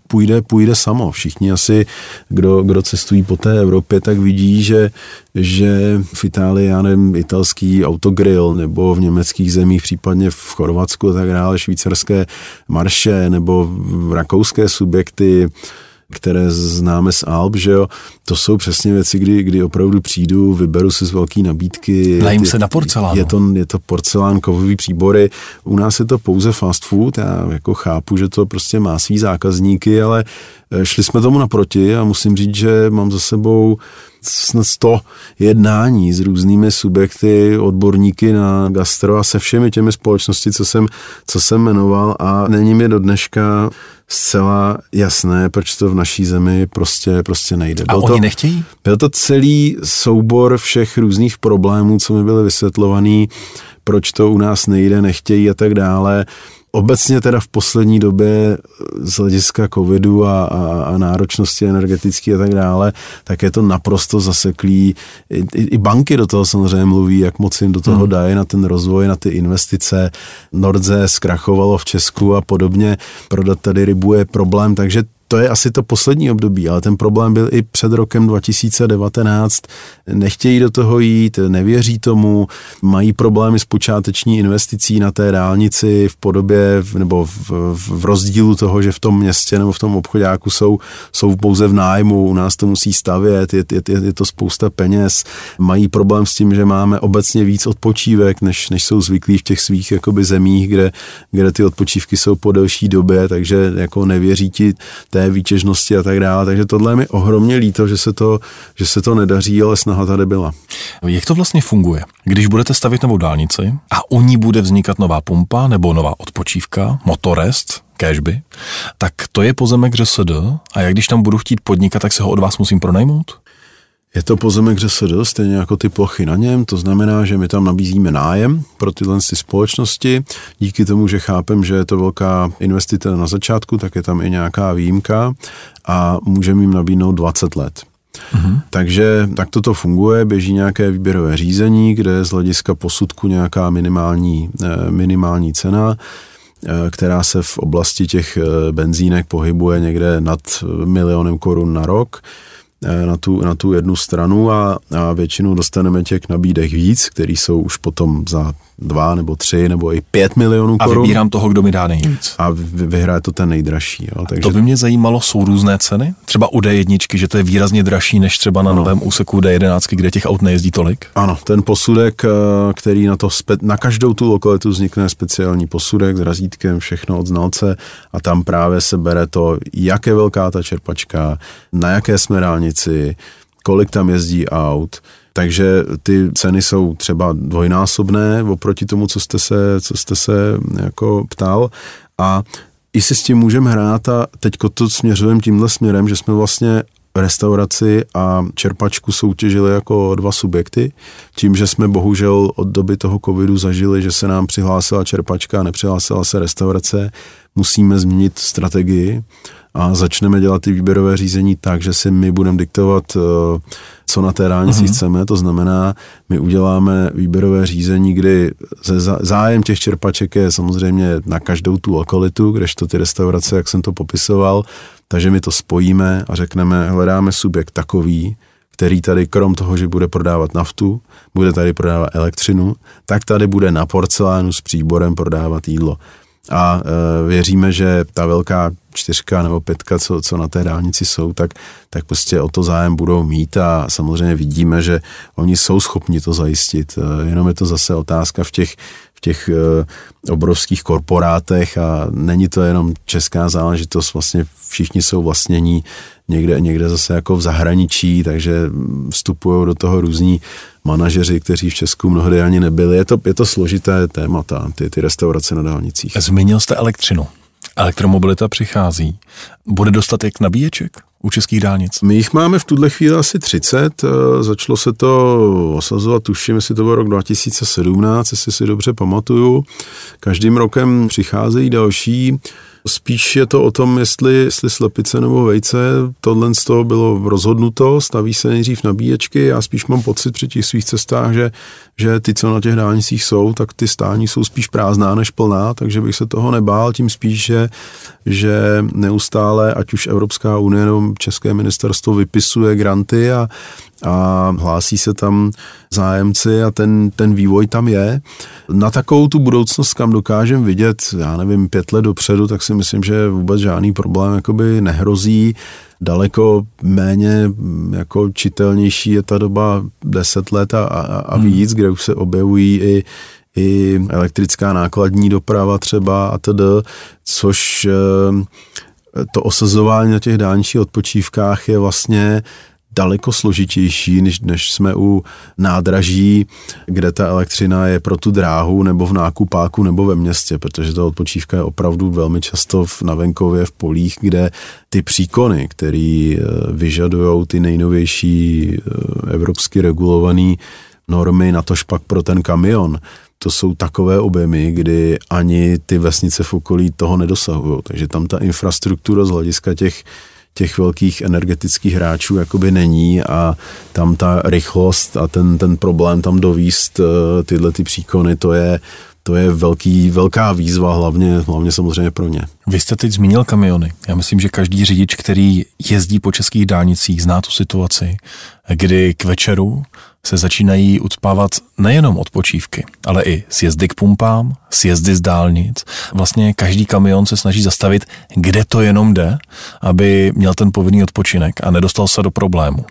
půjde, půjde samo. Všichni asi, kdo, kdo cestují po té Evropě, tak vidí, že, že v Itálii, já nevím, italský autogrill nebo v německých zemích, případně v Chorvatsku a tak dále, švýcarské marše nebo rakouské subjekty, které známe z Alp, že jo, to jsou přesně věci, kdy, kdy opravdu přijdu, vyberu si z velké nabídky. Najím se na porcelán. Je to, je to porcelán, kovový příbory. U nás je to pouze fast food, já jako chápu, že to prostě má svý zákazníky, ale šli jsme tomu naproti a musím říct, že mám za sebou snad 100 jednání s různými subjekty, odborníky na gastro a se všemi těmi společnosti, co jsem, co jsem jmenoval a není mi do dneška zcela jasné, proč to v naší zemi prostě, prostě nejde. Byl a to, oni nechtějí? Byl to celý soubor všech různých problémů, co mi byly vysvětlovaný, proč to u nás nejde, nechtějí a tak dále. Obecně teda v poslední době z hlediska covidu a, a, a náročnosti energetické a tak dále, tak je to naprosto zaseklý. I, i, I banky do toho samozřejmě mluví, jak moc jim do toho hmm. dají na ten rozvoj, na ty investice. Nordze zkrachovalo v Česku a podobně. Prodat tady rybu je problém, takže to je asi to poslední období, ale ten problém byl i před rokem 2019. Nechtějí do toho jít, nevěří tomu, mají problémy s počáteční investicí na té dálnici v podobě nebo v, v rozdílu toho, že v tom městě nebo v tom obchodáku jsou, jsou pouze v nájmu, u nás to musí stavět, je, je, je to spousta peněz. Mají problém s tím, že máme obecně víc odpočívek, než, než jsou zvyklí v těch svých jakoby zemích, kde, kde ty odpočívky jsou po delší době, takže jako nevěří ti té té výtěžnosti a tak dále. Takže tohle je mi ohromně líto, že se to, že se to nedaří, ale snaha tady byla. Jak to vlastně funguje? Když budete stavit novou dálnici a u ní bude vznikat nová pumpa nebo nová odpočívka, motorest, cashby, tak to je pozemek ŘSD a jak když tam budu chtít podnikat, tak se ho od vás musím pronajmout? Je to pozemek ŘSD, stejně jako ty plochy na něm, to znamená, že my tam nabízíme nájem pro tyhle společnosti. Díky tomu, že chápem, že je to velká investice na začátku, tak je tam i nějaká výjimka a můžeme jim nabídnout 20 let. Mm-hmm. Takže tak toto funguje, běží nějaké výběrové řízení, kde je z hlediska posudku nějaká minimální, eh, minimální cena, eh, která se v oblasti těch eh, benzínek pohybuje někde nad milionem korun na rok. Eh, na tu, na tu jednu stranu a, a většinou dostaneme těch nabídek víc, který jsou už potom za dva nebo tři nebo i pět milionů korun. A vybírám toho, kdo mi dá nejvíc. A vyhraje to ten nejdražší. Jo. Takže... To by mě zajímalo, jsou různé ceny? Třeba u D1, že to je výrazně dražší než třeba na ano. novém úseku D11, kde těch aut nejezdí tolik? Ano, ten posudek, eh, který na to spe... na každou tu lokalitu vznikne speciální posudek s razítkem, všechno od znalce a tam právě se bere to, jak je velká ta čerpačka, na jaké jsme dálnici, kolik tam jezdí aut, takže ty ceny jsou třeba dvojnásobné oproti tomu, co jste se, co jste se jako ptal. A i si s tím můžeme hrát a teď to směřujeme tímhle směrem, že jsme vlastně restauraci a čerpačku soutěžili jako dva subjekty. Tím, že jsme bohužel od doby toho covidu zažili, že se nám přihlásila čerpačka a nepřihlásila se restaurace, musíme změnit strategii a začneme dělat ty výběrové řízení tak, že si my budeme diktovat, eh, co na té dálnici uh-huh. chceme. To znamená, my uděláme výběrové řízení, kdy zájem těch čerpaček je samozřejmě na každou tu lokalitu, kdežto ty restaurace, jak jsem to popisoval, takže my to spojíme a řekneme, hledáme subjekt takový, který tady krom toho, že bude prodávat naftu, bude tady prodávat elektřinu, tak tady bude na porcelánu s příborem prodávat jídlo a e, věříme, že ta velká čtyřka nebo pětka, co, co na té dálnici jsou, tak, tak prostě o to zájem budou mít. A samozřejmě vidíme, že oni jsou schopni to zajistit. E, jenom je to zase otázka v těch, v těch e, obrovských korporátech. A není to jenom česká záležitost, vlastně všichni jsou vlastnění někde, někde zase jako v zahraničí, takže vstupují do toho různí manažeři, kteří v Česku mnohdy ani nebyli. Je to, je to složité témata, ty, ty restaurace na dálnicích. Zmínil jste elektřinu. Elektromobilita přichází. Bude dostatek nabíječek u českých dálnic? My jich máme v tuhle chvíli asi 30. Eh, začalo se to osazovat, tuším, jestli to byl rok 2017, jestli si dobře pamatuju. Každým rokem přicházejí další. Spíš je to o tom, jestli, jestli slepice nebo vejce, tohle z toho bylo rozhodnuto, staví se nejdřív nabíječky, já spíš mám pocit při těch svých cestách, že, že ty, co na těch dálnicích jsou, tak ty stání jsou spíš prázdná než plná, takže bych se toho nebál, tím spíš, že, že neustále, ať už Evropská unie nebo České ministerstvo vypisuje granty a, a hlásí se tam zájemci a ten, ten vývoj tam je. Na takovou tu budoucnost, kam dokážem vidět, já nevím, pět let dopředu, tak si myslím, že vůbec žádný problém jakoby nehrozí. Daleko méně jako čitelnější je ta doba deset let a, a, a hmm. víc, hmm. kde už se objevují i i elektrická nákladní doprava třeba a td., což to osazování na těch dálničních odpočívkách je vlastně daleko složitější, než, než jsme u nádraží, kde ta elektřina je pro tu dráhu nebo v nákupáku nebo ve městě, protože ta odpočívka je opravdu velmi často v, na venkově, v polích, kde ty příkony, které eh, vyžadují ty nejnovější eh, evropsky regulované normy, na tož pak pro ten kamion, to jsou takové objemy, kdy ani ty vesnice v okolí toho nedosahují. Takže tam ta infrastruktura z hlediska těch těch velkých energetických hráčů jakoby není a tam ta rychlost a ten, ten problém tam dovíst eh, tyhle ty příkony, to je, to je velký, velká výzva, hlavně, hlavně samozřejmě pro ně. Vy jste teď zmínil kamiony. Já myslím, že každý řidič, který jezdí po českých dálnicích, zná tu situaci, kdy k večeru se začínají ucpávat nejenom odpočívky, ale i sjezdy k pumpám, sjezdy z dálnic. Vlastně každý kamion se snaží zastavit, kde to jenom jde, aby měl ten povinný odpočinek a nedostal se do problému.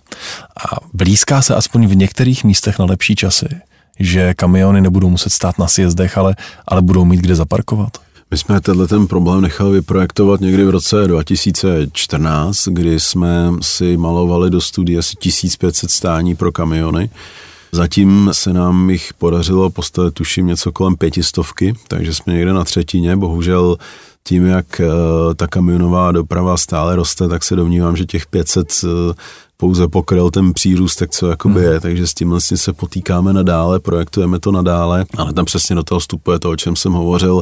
A blízká se aspoň v některých místech na lepší časy, že kamiony nebudou muset stát na sjezdech, ale, ale budou mít kde zaparkovat. My jsme tenhle ten problém nechali vyprojektovat někdy v roce 2014, kdy jsme si malovali do studie asi 1500 stání pro kamiony. Zatím se nám jich podařilo postavit, tuším, něco kolem pětistovky, takže jsme někde na třetině. Bohužel tím, jak eh, ta kamionová doprava stále roste, tak se domnívám, že těch 500 eh, pouze pokryl ten přírůstek, co jakoby hmm. je, takže s tím vlastně se potýkáme nadále, projektujeme to nadále, ale tam přesně do toho vstupuje to, o čem jsem hovořil,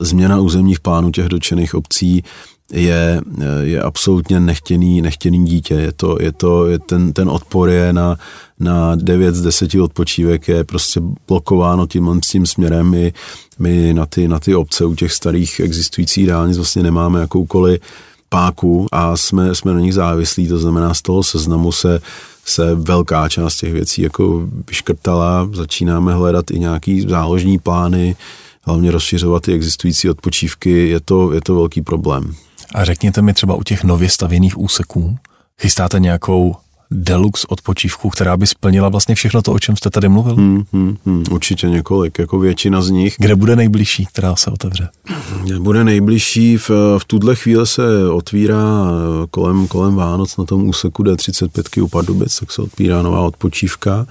změna územních plánů těch dotčených obcí je, je absolutně nechtěný, nechtěný dítě. Je to, je to, je ten, ten odpor je na, na 9 z 10 odpočívek je prostě blokováno tím, tím směrem. My, my na, ty, na ty obce u těch starých existujících dálnic vlastně nemáme jakoukoliv páku a jsme, jsme na nich závislí, to znamená z toho seznamu se se velká část těch věcí jako vyškrtala, začínáme hledat i nějaký záložní plány, hlavně rozšiřovat ty existující odpočívky, je to, je to velký problém. A řekněte mi třeba u těch nově stavěných úseků, chystáte nějakou deluxe odpočívku, která by splnila vlastně všechno to, o čem jste tady mluvil? Hmm, hmm, hmm, určitě několik, jako většina z nich. Kde bude nejbližší, která se otevře? Kde bude nejbližší, v, v tuhle chvíli se otvírá kolem, kolem Vánoc na tom úseku D35 u Pardubic, tak se otvírá nová odpočívka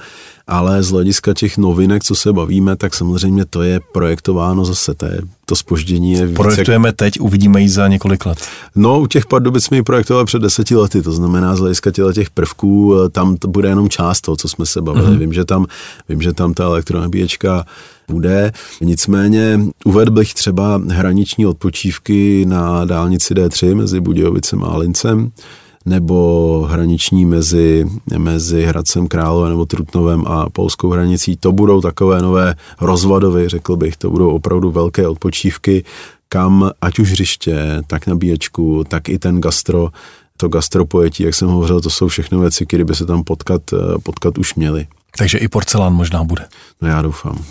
ale z hlediska těch novinek, co se bavíme, tak samozřejmě to je projektováno zase, to, je, to spoždění je více. Projektujeme teď, uvidíme ji za několik let. No, u těch Pardubic jsme ji projektovali před deseti lety, to znamená z hlediska těch prvků, eh, tam to bude jenom část toho, co jsme se bavili. Mm-hmm. Vím, že tam, vím, že tam ta elektronabíječka bude. Nicméně uvedl bych třeba hraniční odpočívky na dálnici D3 mezi Budějovicem a Lincem nebo hraniční mezi, mezi Hradcem Králové nebo Trutnovem a polskou hranicí. To budou takové nové rozvadovy, řekl bych, to budou opravdu velké odpočívky, kam ať už hřiště, tak nabíječku, tak i ten gastro, to gastropojetí, jak jsem hovořil, to jsou všechno věci, které by se tam potkat, potkat už měly. Takže i porcelán možná bude. No já doufám.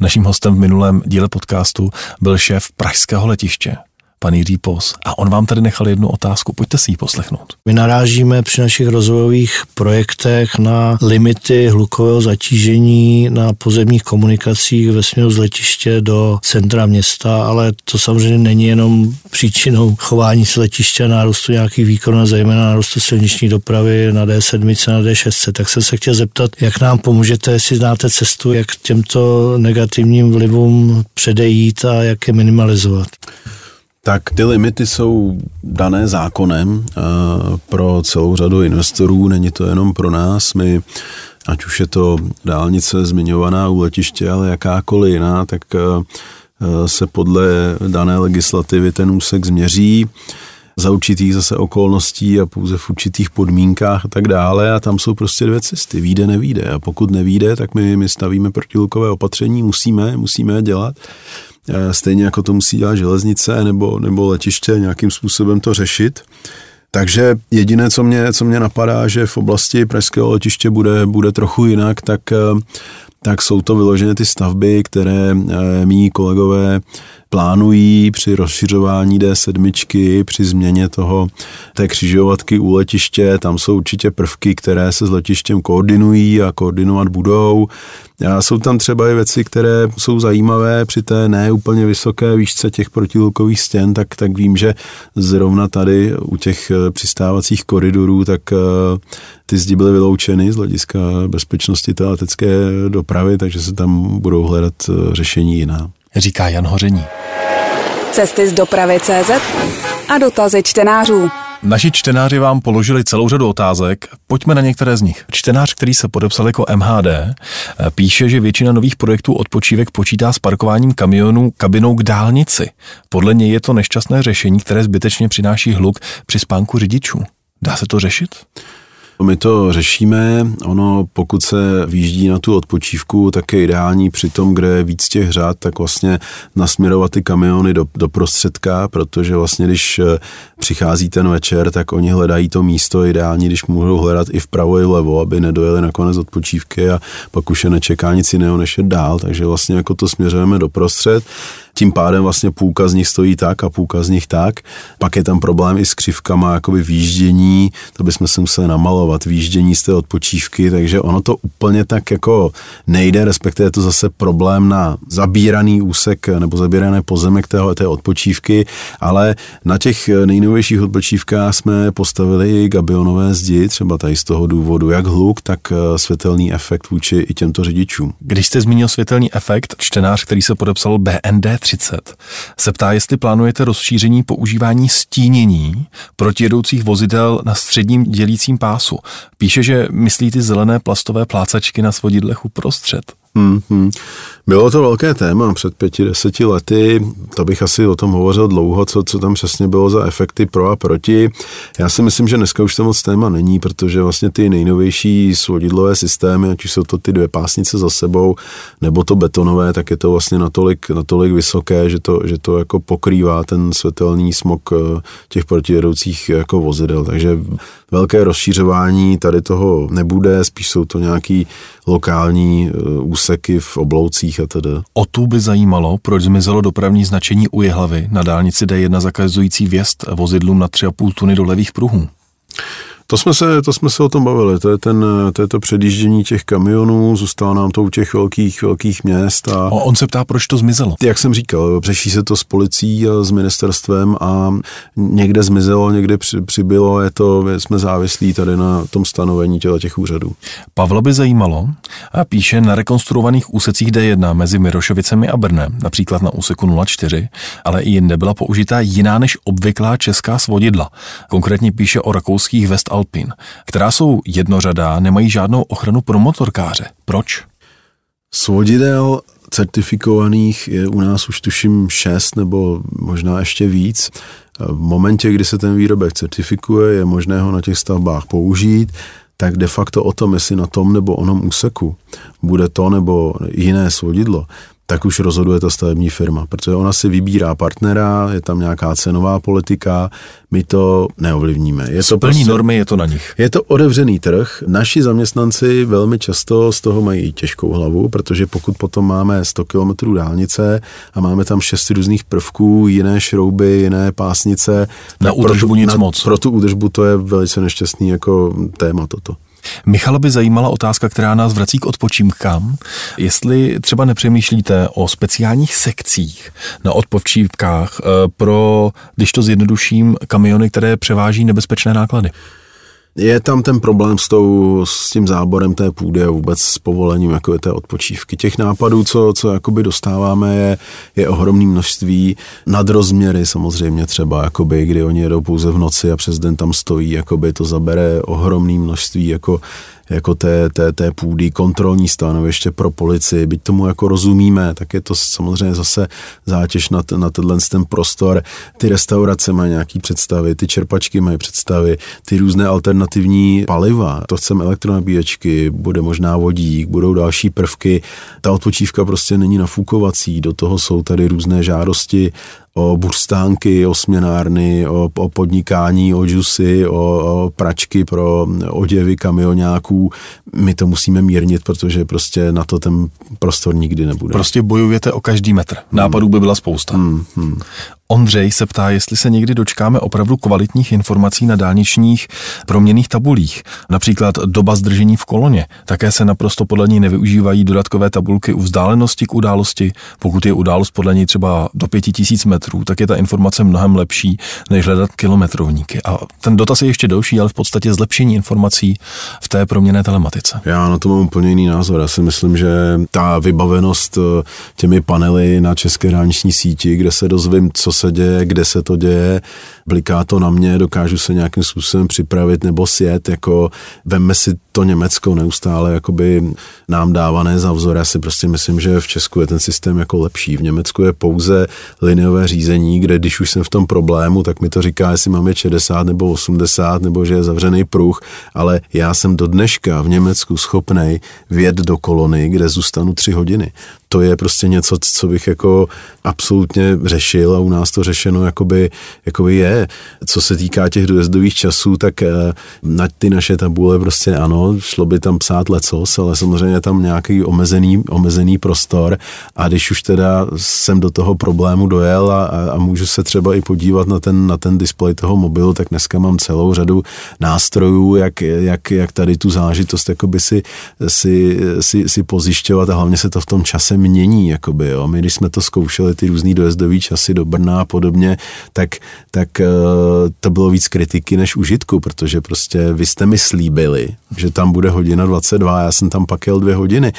Naším hostem v minulém díle podcastu byl šéf pražského letiště, pan Jiří Pos. A on vám tady nechal jednu otázku, pojďte si ji poslechnout. My narážíme při našich rozvojových projektech na limity hlukového zatížení na pozemních komunikacích ve směru z letiště do centra města, ale to samozřejmě není jenom příčinou chování se letiště nárůstu nějakých výkonů, zejména nárůstu silniční dopravy na D7, na D6. Tak jsem se chtěl zeptat, jak nám pomůžete, jestli znáte cestu, jak těmto negativním vlivům předejít a jak je minimalizovat. Tak ty limity jsou dané zákonem eh, pro celou řadu investorů, není to jenom pro nás. My, ať už je to dálnice zmiňovaná u letiště, ale jakákoliv jiná, tak eh, se podle dané legislativy ten úsek změří za určitých zase okolností a pouze v určitých podmínkách a tak dále. A tam jsou prostě dvě cesty, výjde, nevíde a pokud nevíde, tak my, my stavíme protilukové opatření, musíme, musíme je dělat. Eh, stejně jako to musí dělat železnice nebo, nebo letiště, nějakým způsobem to řešit. Takže jediné, co mě, co mě napadá, že v oblasti pražského letiště bude, bude trochu jinak, tak, eh, tak jsou to vyložené ty stavby, které e, mý kolegové plánují při rozšiřování D7, při změně toho té křižovatky u letiště, tam jsou určitě prvky, které se s letištěm koordinují a koordinovat budou. A jsou tam třeba i věci, které jsou zajímavé při té ne úplně vysoké výšce těch protilukových stěn, tak, tak vím, že zrovna tady u těch eh, přistávacích koridorů, tak eh, ty zdi byly vyloučeny z hlediska bezpečnosti té letecké dopravy, takže se tam budou hledat eh, řešení jiná. Říká Jan Hoření. Cesty z dopravy CZ a dotazy čtenářů. Naši čtenáři vám položili celou řadu otázek, pojďme na některé z nich. Čtenář, který se podepsal jako MHD, píše, že většina nových projektů odpočívek počítá s parkováním kamionů kabinou k dálnici. Podle něj je to nešťastné řešení, které zbytečně přináší hluk při spánku řidičů. Dá se to řešit? My to řešíme, ono pokud se výjíždí na tu odpočívku, tak je ideální při tom, kde je víc těch řád, tak vlastně nasměrovat ty kamiony do, do prostředka, protože vlastně když eh, přichází ten večer, tak oni hledají to místo ideální, když můžou hledat i vpravo i vlevo, aby nedojeli na konec odpočívky a pak už je nečeká nic jiného než je dál, takže vlastně jako to směřujeme do prostřed. Tím pádem vlastně půlka z nich stojí tak a půlka z nich tak. Pak je tam problém i s křivkama, jakoby výjíždění, to bychom se museli namalovat, výjíždění z té odpočívky, takže ono to úplně tak jako nejde, respektive je to zase problém na zabíraný úsek nebo zabírané pozemek té, té odpočívky, ale na těch nejnovějších odpočívkách jsme postavili gabionové zdi, třeba tady z toho důvodu, jak hluk, tak eh, světelný efekt vůči i těmto řidičům. Když jste zmínil světelný efekt, čtenář, který se podepsal BND 30 se ptá, jestli plánujete rozšíření používání stínění protijedoucích vozidel na středním dělícím pásu. Píše, že myslí ty zelené plastové plácačky na svodidlech uprostřed. Hmm, hmm. Bylo to velké téma před pěti, deseti lety, to bych asi o tom hovořil dlouho, co, co tam přesně bylo za efekty pro a proti. Já si myslím, že dneska už to moc téma není, protože vlastně ty nejnovější svodidlové systémy, ať už jsou to ty dvě pásnice za sebou, nebo to betonové, tak je to vlastně natolik, natolik vysoké, že to, že to jako pokrývá ten světelný smog eh, těch protijedoucích jako vozidel. Takže velké rozšířování tady toho nebude, spíš jsou to nějaký lokální uh, úseky v obloucích a tedy. O tu by zajímalo, proč zmizelo dopravní značení u Jehlavy na dálnici D1 zakazující vjezd vozidlům na 3,5 tuny do levých pruhů. To jsme, se, to jsme se o tom bavili, to je, ten, to je to předjíždění těch kamionů, zůstalo nám to u těch velkých, velkých měst. A a on se ptá, proč to zmizelo. Jak jsem říkal, řeší se to s policií a s ministerstvem a někde zmizelo, někde při, přibylo, je to, jsme závislí tady na tom stanovení těla těch úřadů. Pavlo by zajímalo, a píše na rekonstruovaných úsecích D1 mezi Mirošovicemi a Brnem, například na úseku 04, ale i jinde byla použitá jiná než obvyklá česká svodidla. Konkrétně píše o rakouských West Alpin, která jsou jednořadá, nemají žádnou ochranu pro motorkáře. Proč? Svodidel certifikovaných je u nás už tuším šest nebo možná ještě víc. V momentě, kdy se ten výrobek certifikuje, je možné ho na těch stavbách použít, tak de facto o tom, jestli na tom nebo onom úseku bude to nebo jiné svodidlo, tak už rozhoduje ta stavební firma, protože ona si vybírá partnera, je tam nějaká cenová politika, my to neovlivníme. Je to prostě, normy, je to na nich. Je to otevřený trh. Naši zaměstnanci velmi často z toho mají těžkou hlavu, protože pokud potom máme 100 km dálnice a máme tam šest různých prvků, jiné šrouby, jiné pásnice. Na údržbu tu, nic na, moc. Pro tu údržbu to je velice nešťastný jako téma toto. Michala by zajímala otázka, která nás vrací k odpočívkám. Jestli třeba nepřemýšlíte o speciálních sekcích na odpočívkách eh, pro, když to zjednoduším, kamiony, které převáží nebezpečné náklady. Je tam ten problém s, tou, s tím záborem té půdy a vůbec s povolením jako je té odpočívky. Těch nápadů, co, co jakoby dostáváme, je, je ohromné množství. Nadrozměry samozřejmě třeba, jakoby, kdy oni jedou pouze v noci a přes den tam stojí, jakoby to zabere ohromné množství jako jako té, té, té půdy, kontrolní stanoviště pro policii, byť tomu jako rozumíme, tak je to samozřejmě zase zátěž na, na tenhle ten prostor. Ty restaurace mají nějaký představy, ty čerpačky mají představy, ty různé alternativní paliva, to chceme elektronabíječky, bude možná vodík, budou další prvky. Ta odpočívka prostě není nafukovací, do toho jsou tady různé žádosti o burstánky, o směnárny, o, o podnikání, o džusy, o, o pračky pro oděvy kamionáků. My to musíme mírnit, protože prostě na to ten prostor nikdy nebude. Prostě bojujete o každý metr. Nápadů by byla spousta. Hmm, hmm. Ondřej se ptá, jestli se někdy dočkáme opravdu kvalitních informací na dálničních proměných tabulích. Například doba zdržení v koloně. Také se naprosto podle ní nevyužívají dodatkové tabulky u vzdálenosti k události. Pokud je událost podle ní třeba do 5000 metrů, tak je ta informace mnohem lepší, než hledat kilometrovníky. A ten dotaz je ještě delší, ale v podstatě zlepšení informací v té proměné telematice. Já na to mám úplně jiný názor. Já si myslím, že ta vybavenost eh, těmi panely na české dálniční síti, kde se dozvím, co se děje, kde se to děje, bliká to na mě, dokážu se nějakým způsobem připravit nebo sjet, jako vemme si to Německo neustále jakoby nám dávané za vzor. Já si prostě myslím, že v Česku je ten systém jako lepší. V Německu je pouze lineové řízení, kde když už jsem v tom problému, tak mi to říká, jestli máme 60 nebo 80, nebo že je zavřený pruh, ale já jsem do dneška v Německu schopný vjet do kolony, kde zůstanu tři hodiny to je prostě něco, co bych jako absolutně řešil a u nás to řešeno jakoby, jakoby je. Co se týká těch dojezdových časů, tak eh, na ty naše tabule prostě ano, šlo by tam psát lecos, ale samozřejmě je tam nějaký omezený, omezený prostor a když už teda jsem do toho problému dojel a, a, a můžu se třeba i podívat na ten, na ten displej toho mobilu, tak dneska mám celou řadu nástrojů, jak, jak, jak tady tu zážitost jakoby si, si, si, si pozjišťovat a hlavně se to v tom čase mění, jakoby, jo. My, když jsme to zkoušeli, ty různý dojezdový časy do Brna a podobně, tak, tak uh, to bylo víc kritiky než užitku, protože prostě vy jste mi slíbili, že tam bude hodina 22, já jsem tam pak jel dvě hodiny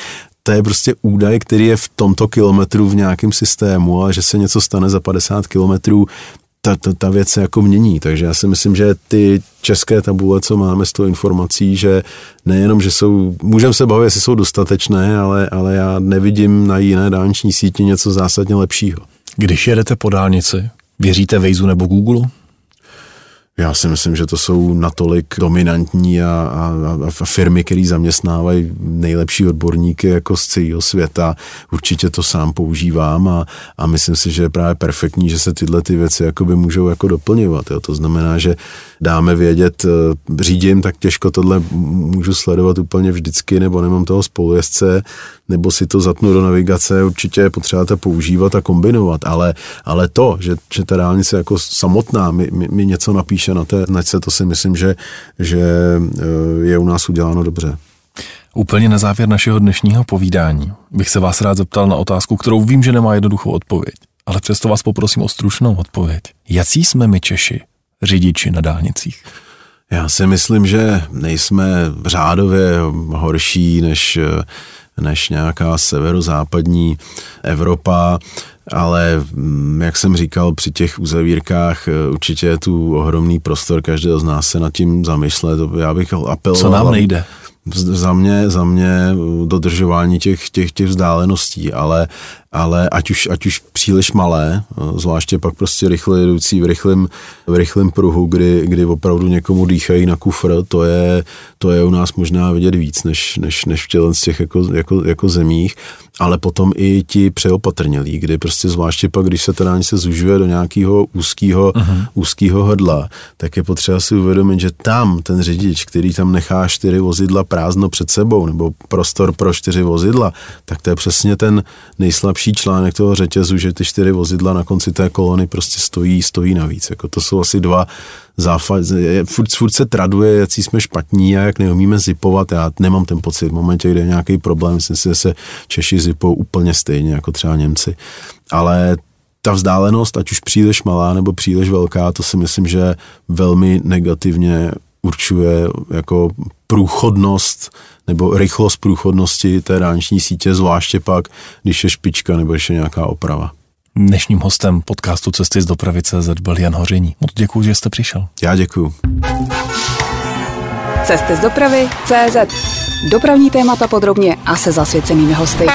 to je prostě údaj, který je v tomto kilometru v nějakém systému, a že se něco stane za 50 kilometrů, ta, ta, ta věc se jako mění, takže já si myslím, že ty české tabule, co máme s tou informací, že nejenom, že jsou, můžeme se bavit, jestli jsou dostatečné, ale, ale já nevidím na jiné dálniční síti něco zásadně lepšího. Když jedete po dálnici, věříte Waze nebo Google? Já si myslím, že to jsou natolik dominantní a, a, a firmy, které zaměstnávají nejlepší odborníky jako z celého světa. Určitě to sám používám a, a myslím si, že je právě perfektní, že se tyhle ty věci jakoby můžou jako doplňovat. Jo. To znamená, že dáme vědět, eh, řídím, tak těžko tohle můžu sledovat úplně vždycky, nebo nemám toho spolujezdce, nebo si to zatnu do navigace, určitě je potřeba to používat a kombinovat, ale, ale to, že, že ta dálnice jako samotná mi, mi, mi něco napíše na té značce, to si myslím, že, že eh, je u nás uděláno dobře. Úplně na závěr našeho dnešního povídání bych se vás rád zeptal na otázku, kterou vím, že nemá jednoduchou odpověď, ale přesto vás poprosím o stručnou odpověď. Jací jsme my Češi, řidiči na dálnicích? Já si myslím, že nejsme řádově horší než než nějaká severozápadní Evropa, ale mm, jak jsem říkal, při těch uzavírkách e, určitě je tu ohromný prostor každého z nás se nad tím zamyslet. Já bych apeloval... Co nám nejde? za mě, za mě dodržování těch, těch, těch vzdáleností, ale ale ať už, ať už příliš malé, zvláště pak prostě rychle jedoucí v rychlém, v rychlém pruhu, kdy, kdy opravdu někomu dýchají na kufr, to je, to je u nás možná vidět víc, než, než, než v těle z těch jako, jako, jako zemích, ale potom i ti přeopatrnělí, kdy prostě zvláště pak, když se teda se zužuje do nějakého úzkého, uh-huh. úzkého hrdla, tak je potřeba si uvědomit, že tam ten řidič, který tam nechá čtyři vozidla prázdno před sebou, nebo prostor pro čtyři vozidla, tak to je přesně ten nejslabší lepší článek toho řetězu, že ty čtyři vozidla na konci té kolony prostě stojí, stojí navíc. Jako to jsou asi dva záfad, furt, furt se traduje, jak jsme špatní a jak neumíme zipovat. Já nemám ten pocit. V momentě, kdy je nějaký problém, myslím si, že se Češi zipou úplně stejně jako třeba Němci. Ale ta vzdálenost, ať už příliš malá nebo příliš velká, to si myslím, že velmi negativně určuje jako průchodnost nebo rychlost průchodnosti té dálniční sítě, zvláště pak, když je špička nebo ještě nějaká oprava. Dnešním hostem podcastu Cesty z dopravy CZ byl Jan Hoření. Moc děkuji, že jste přišel. Já děkuji. Cesty z dopravy CZ. Dopravní témata podrobně a se zasvěcenými hosty.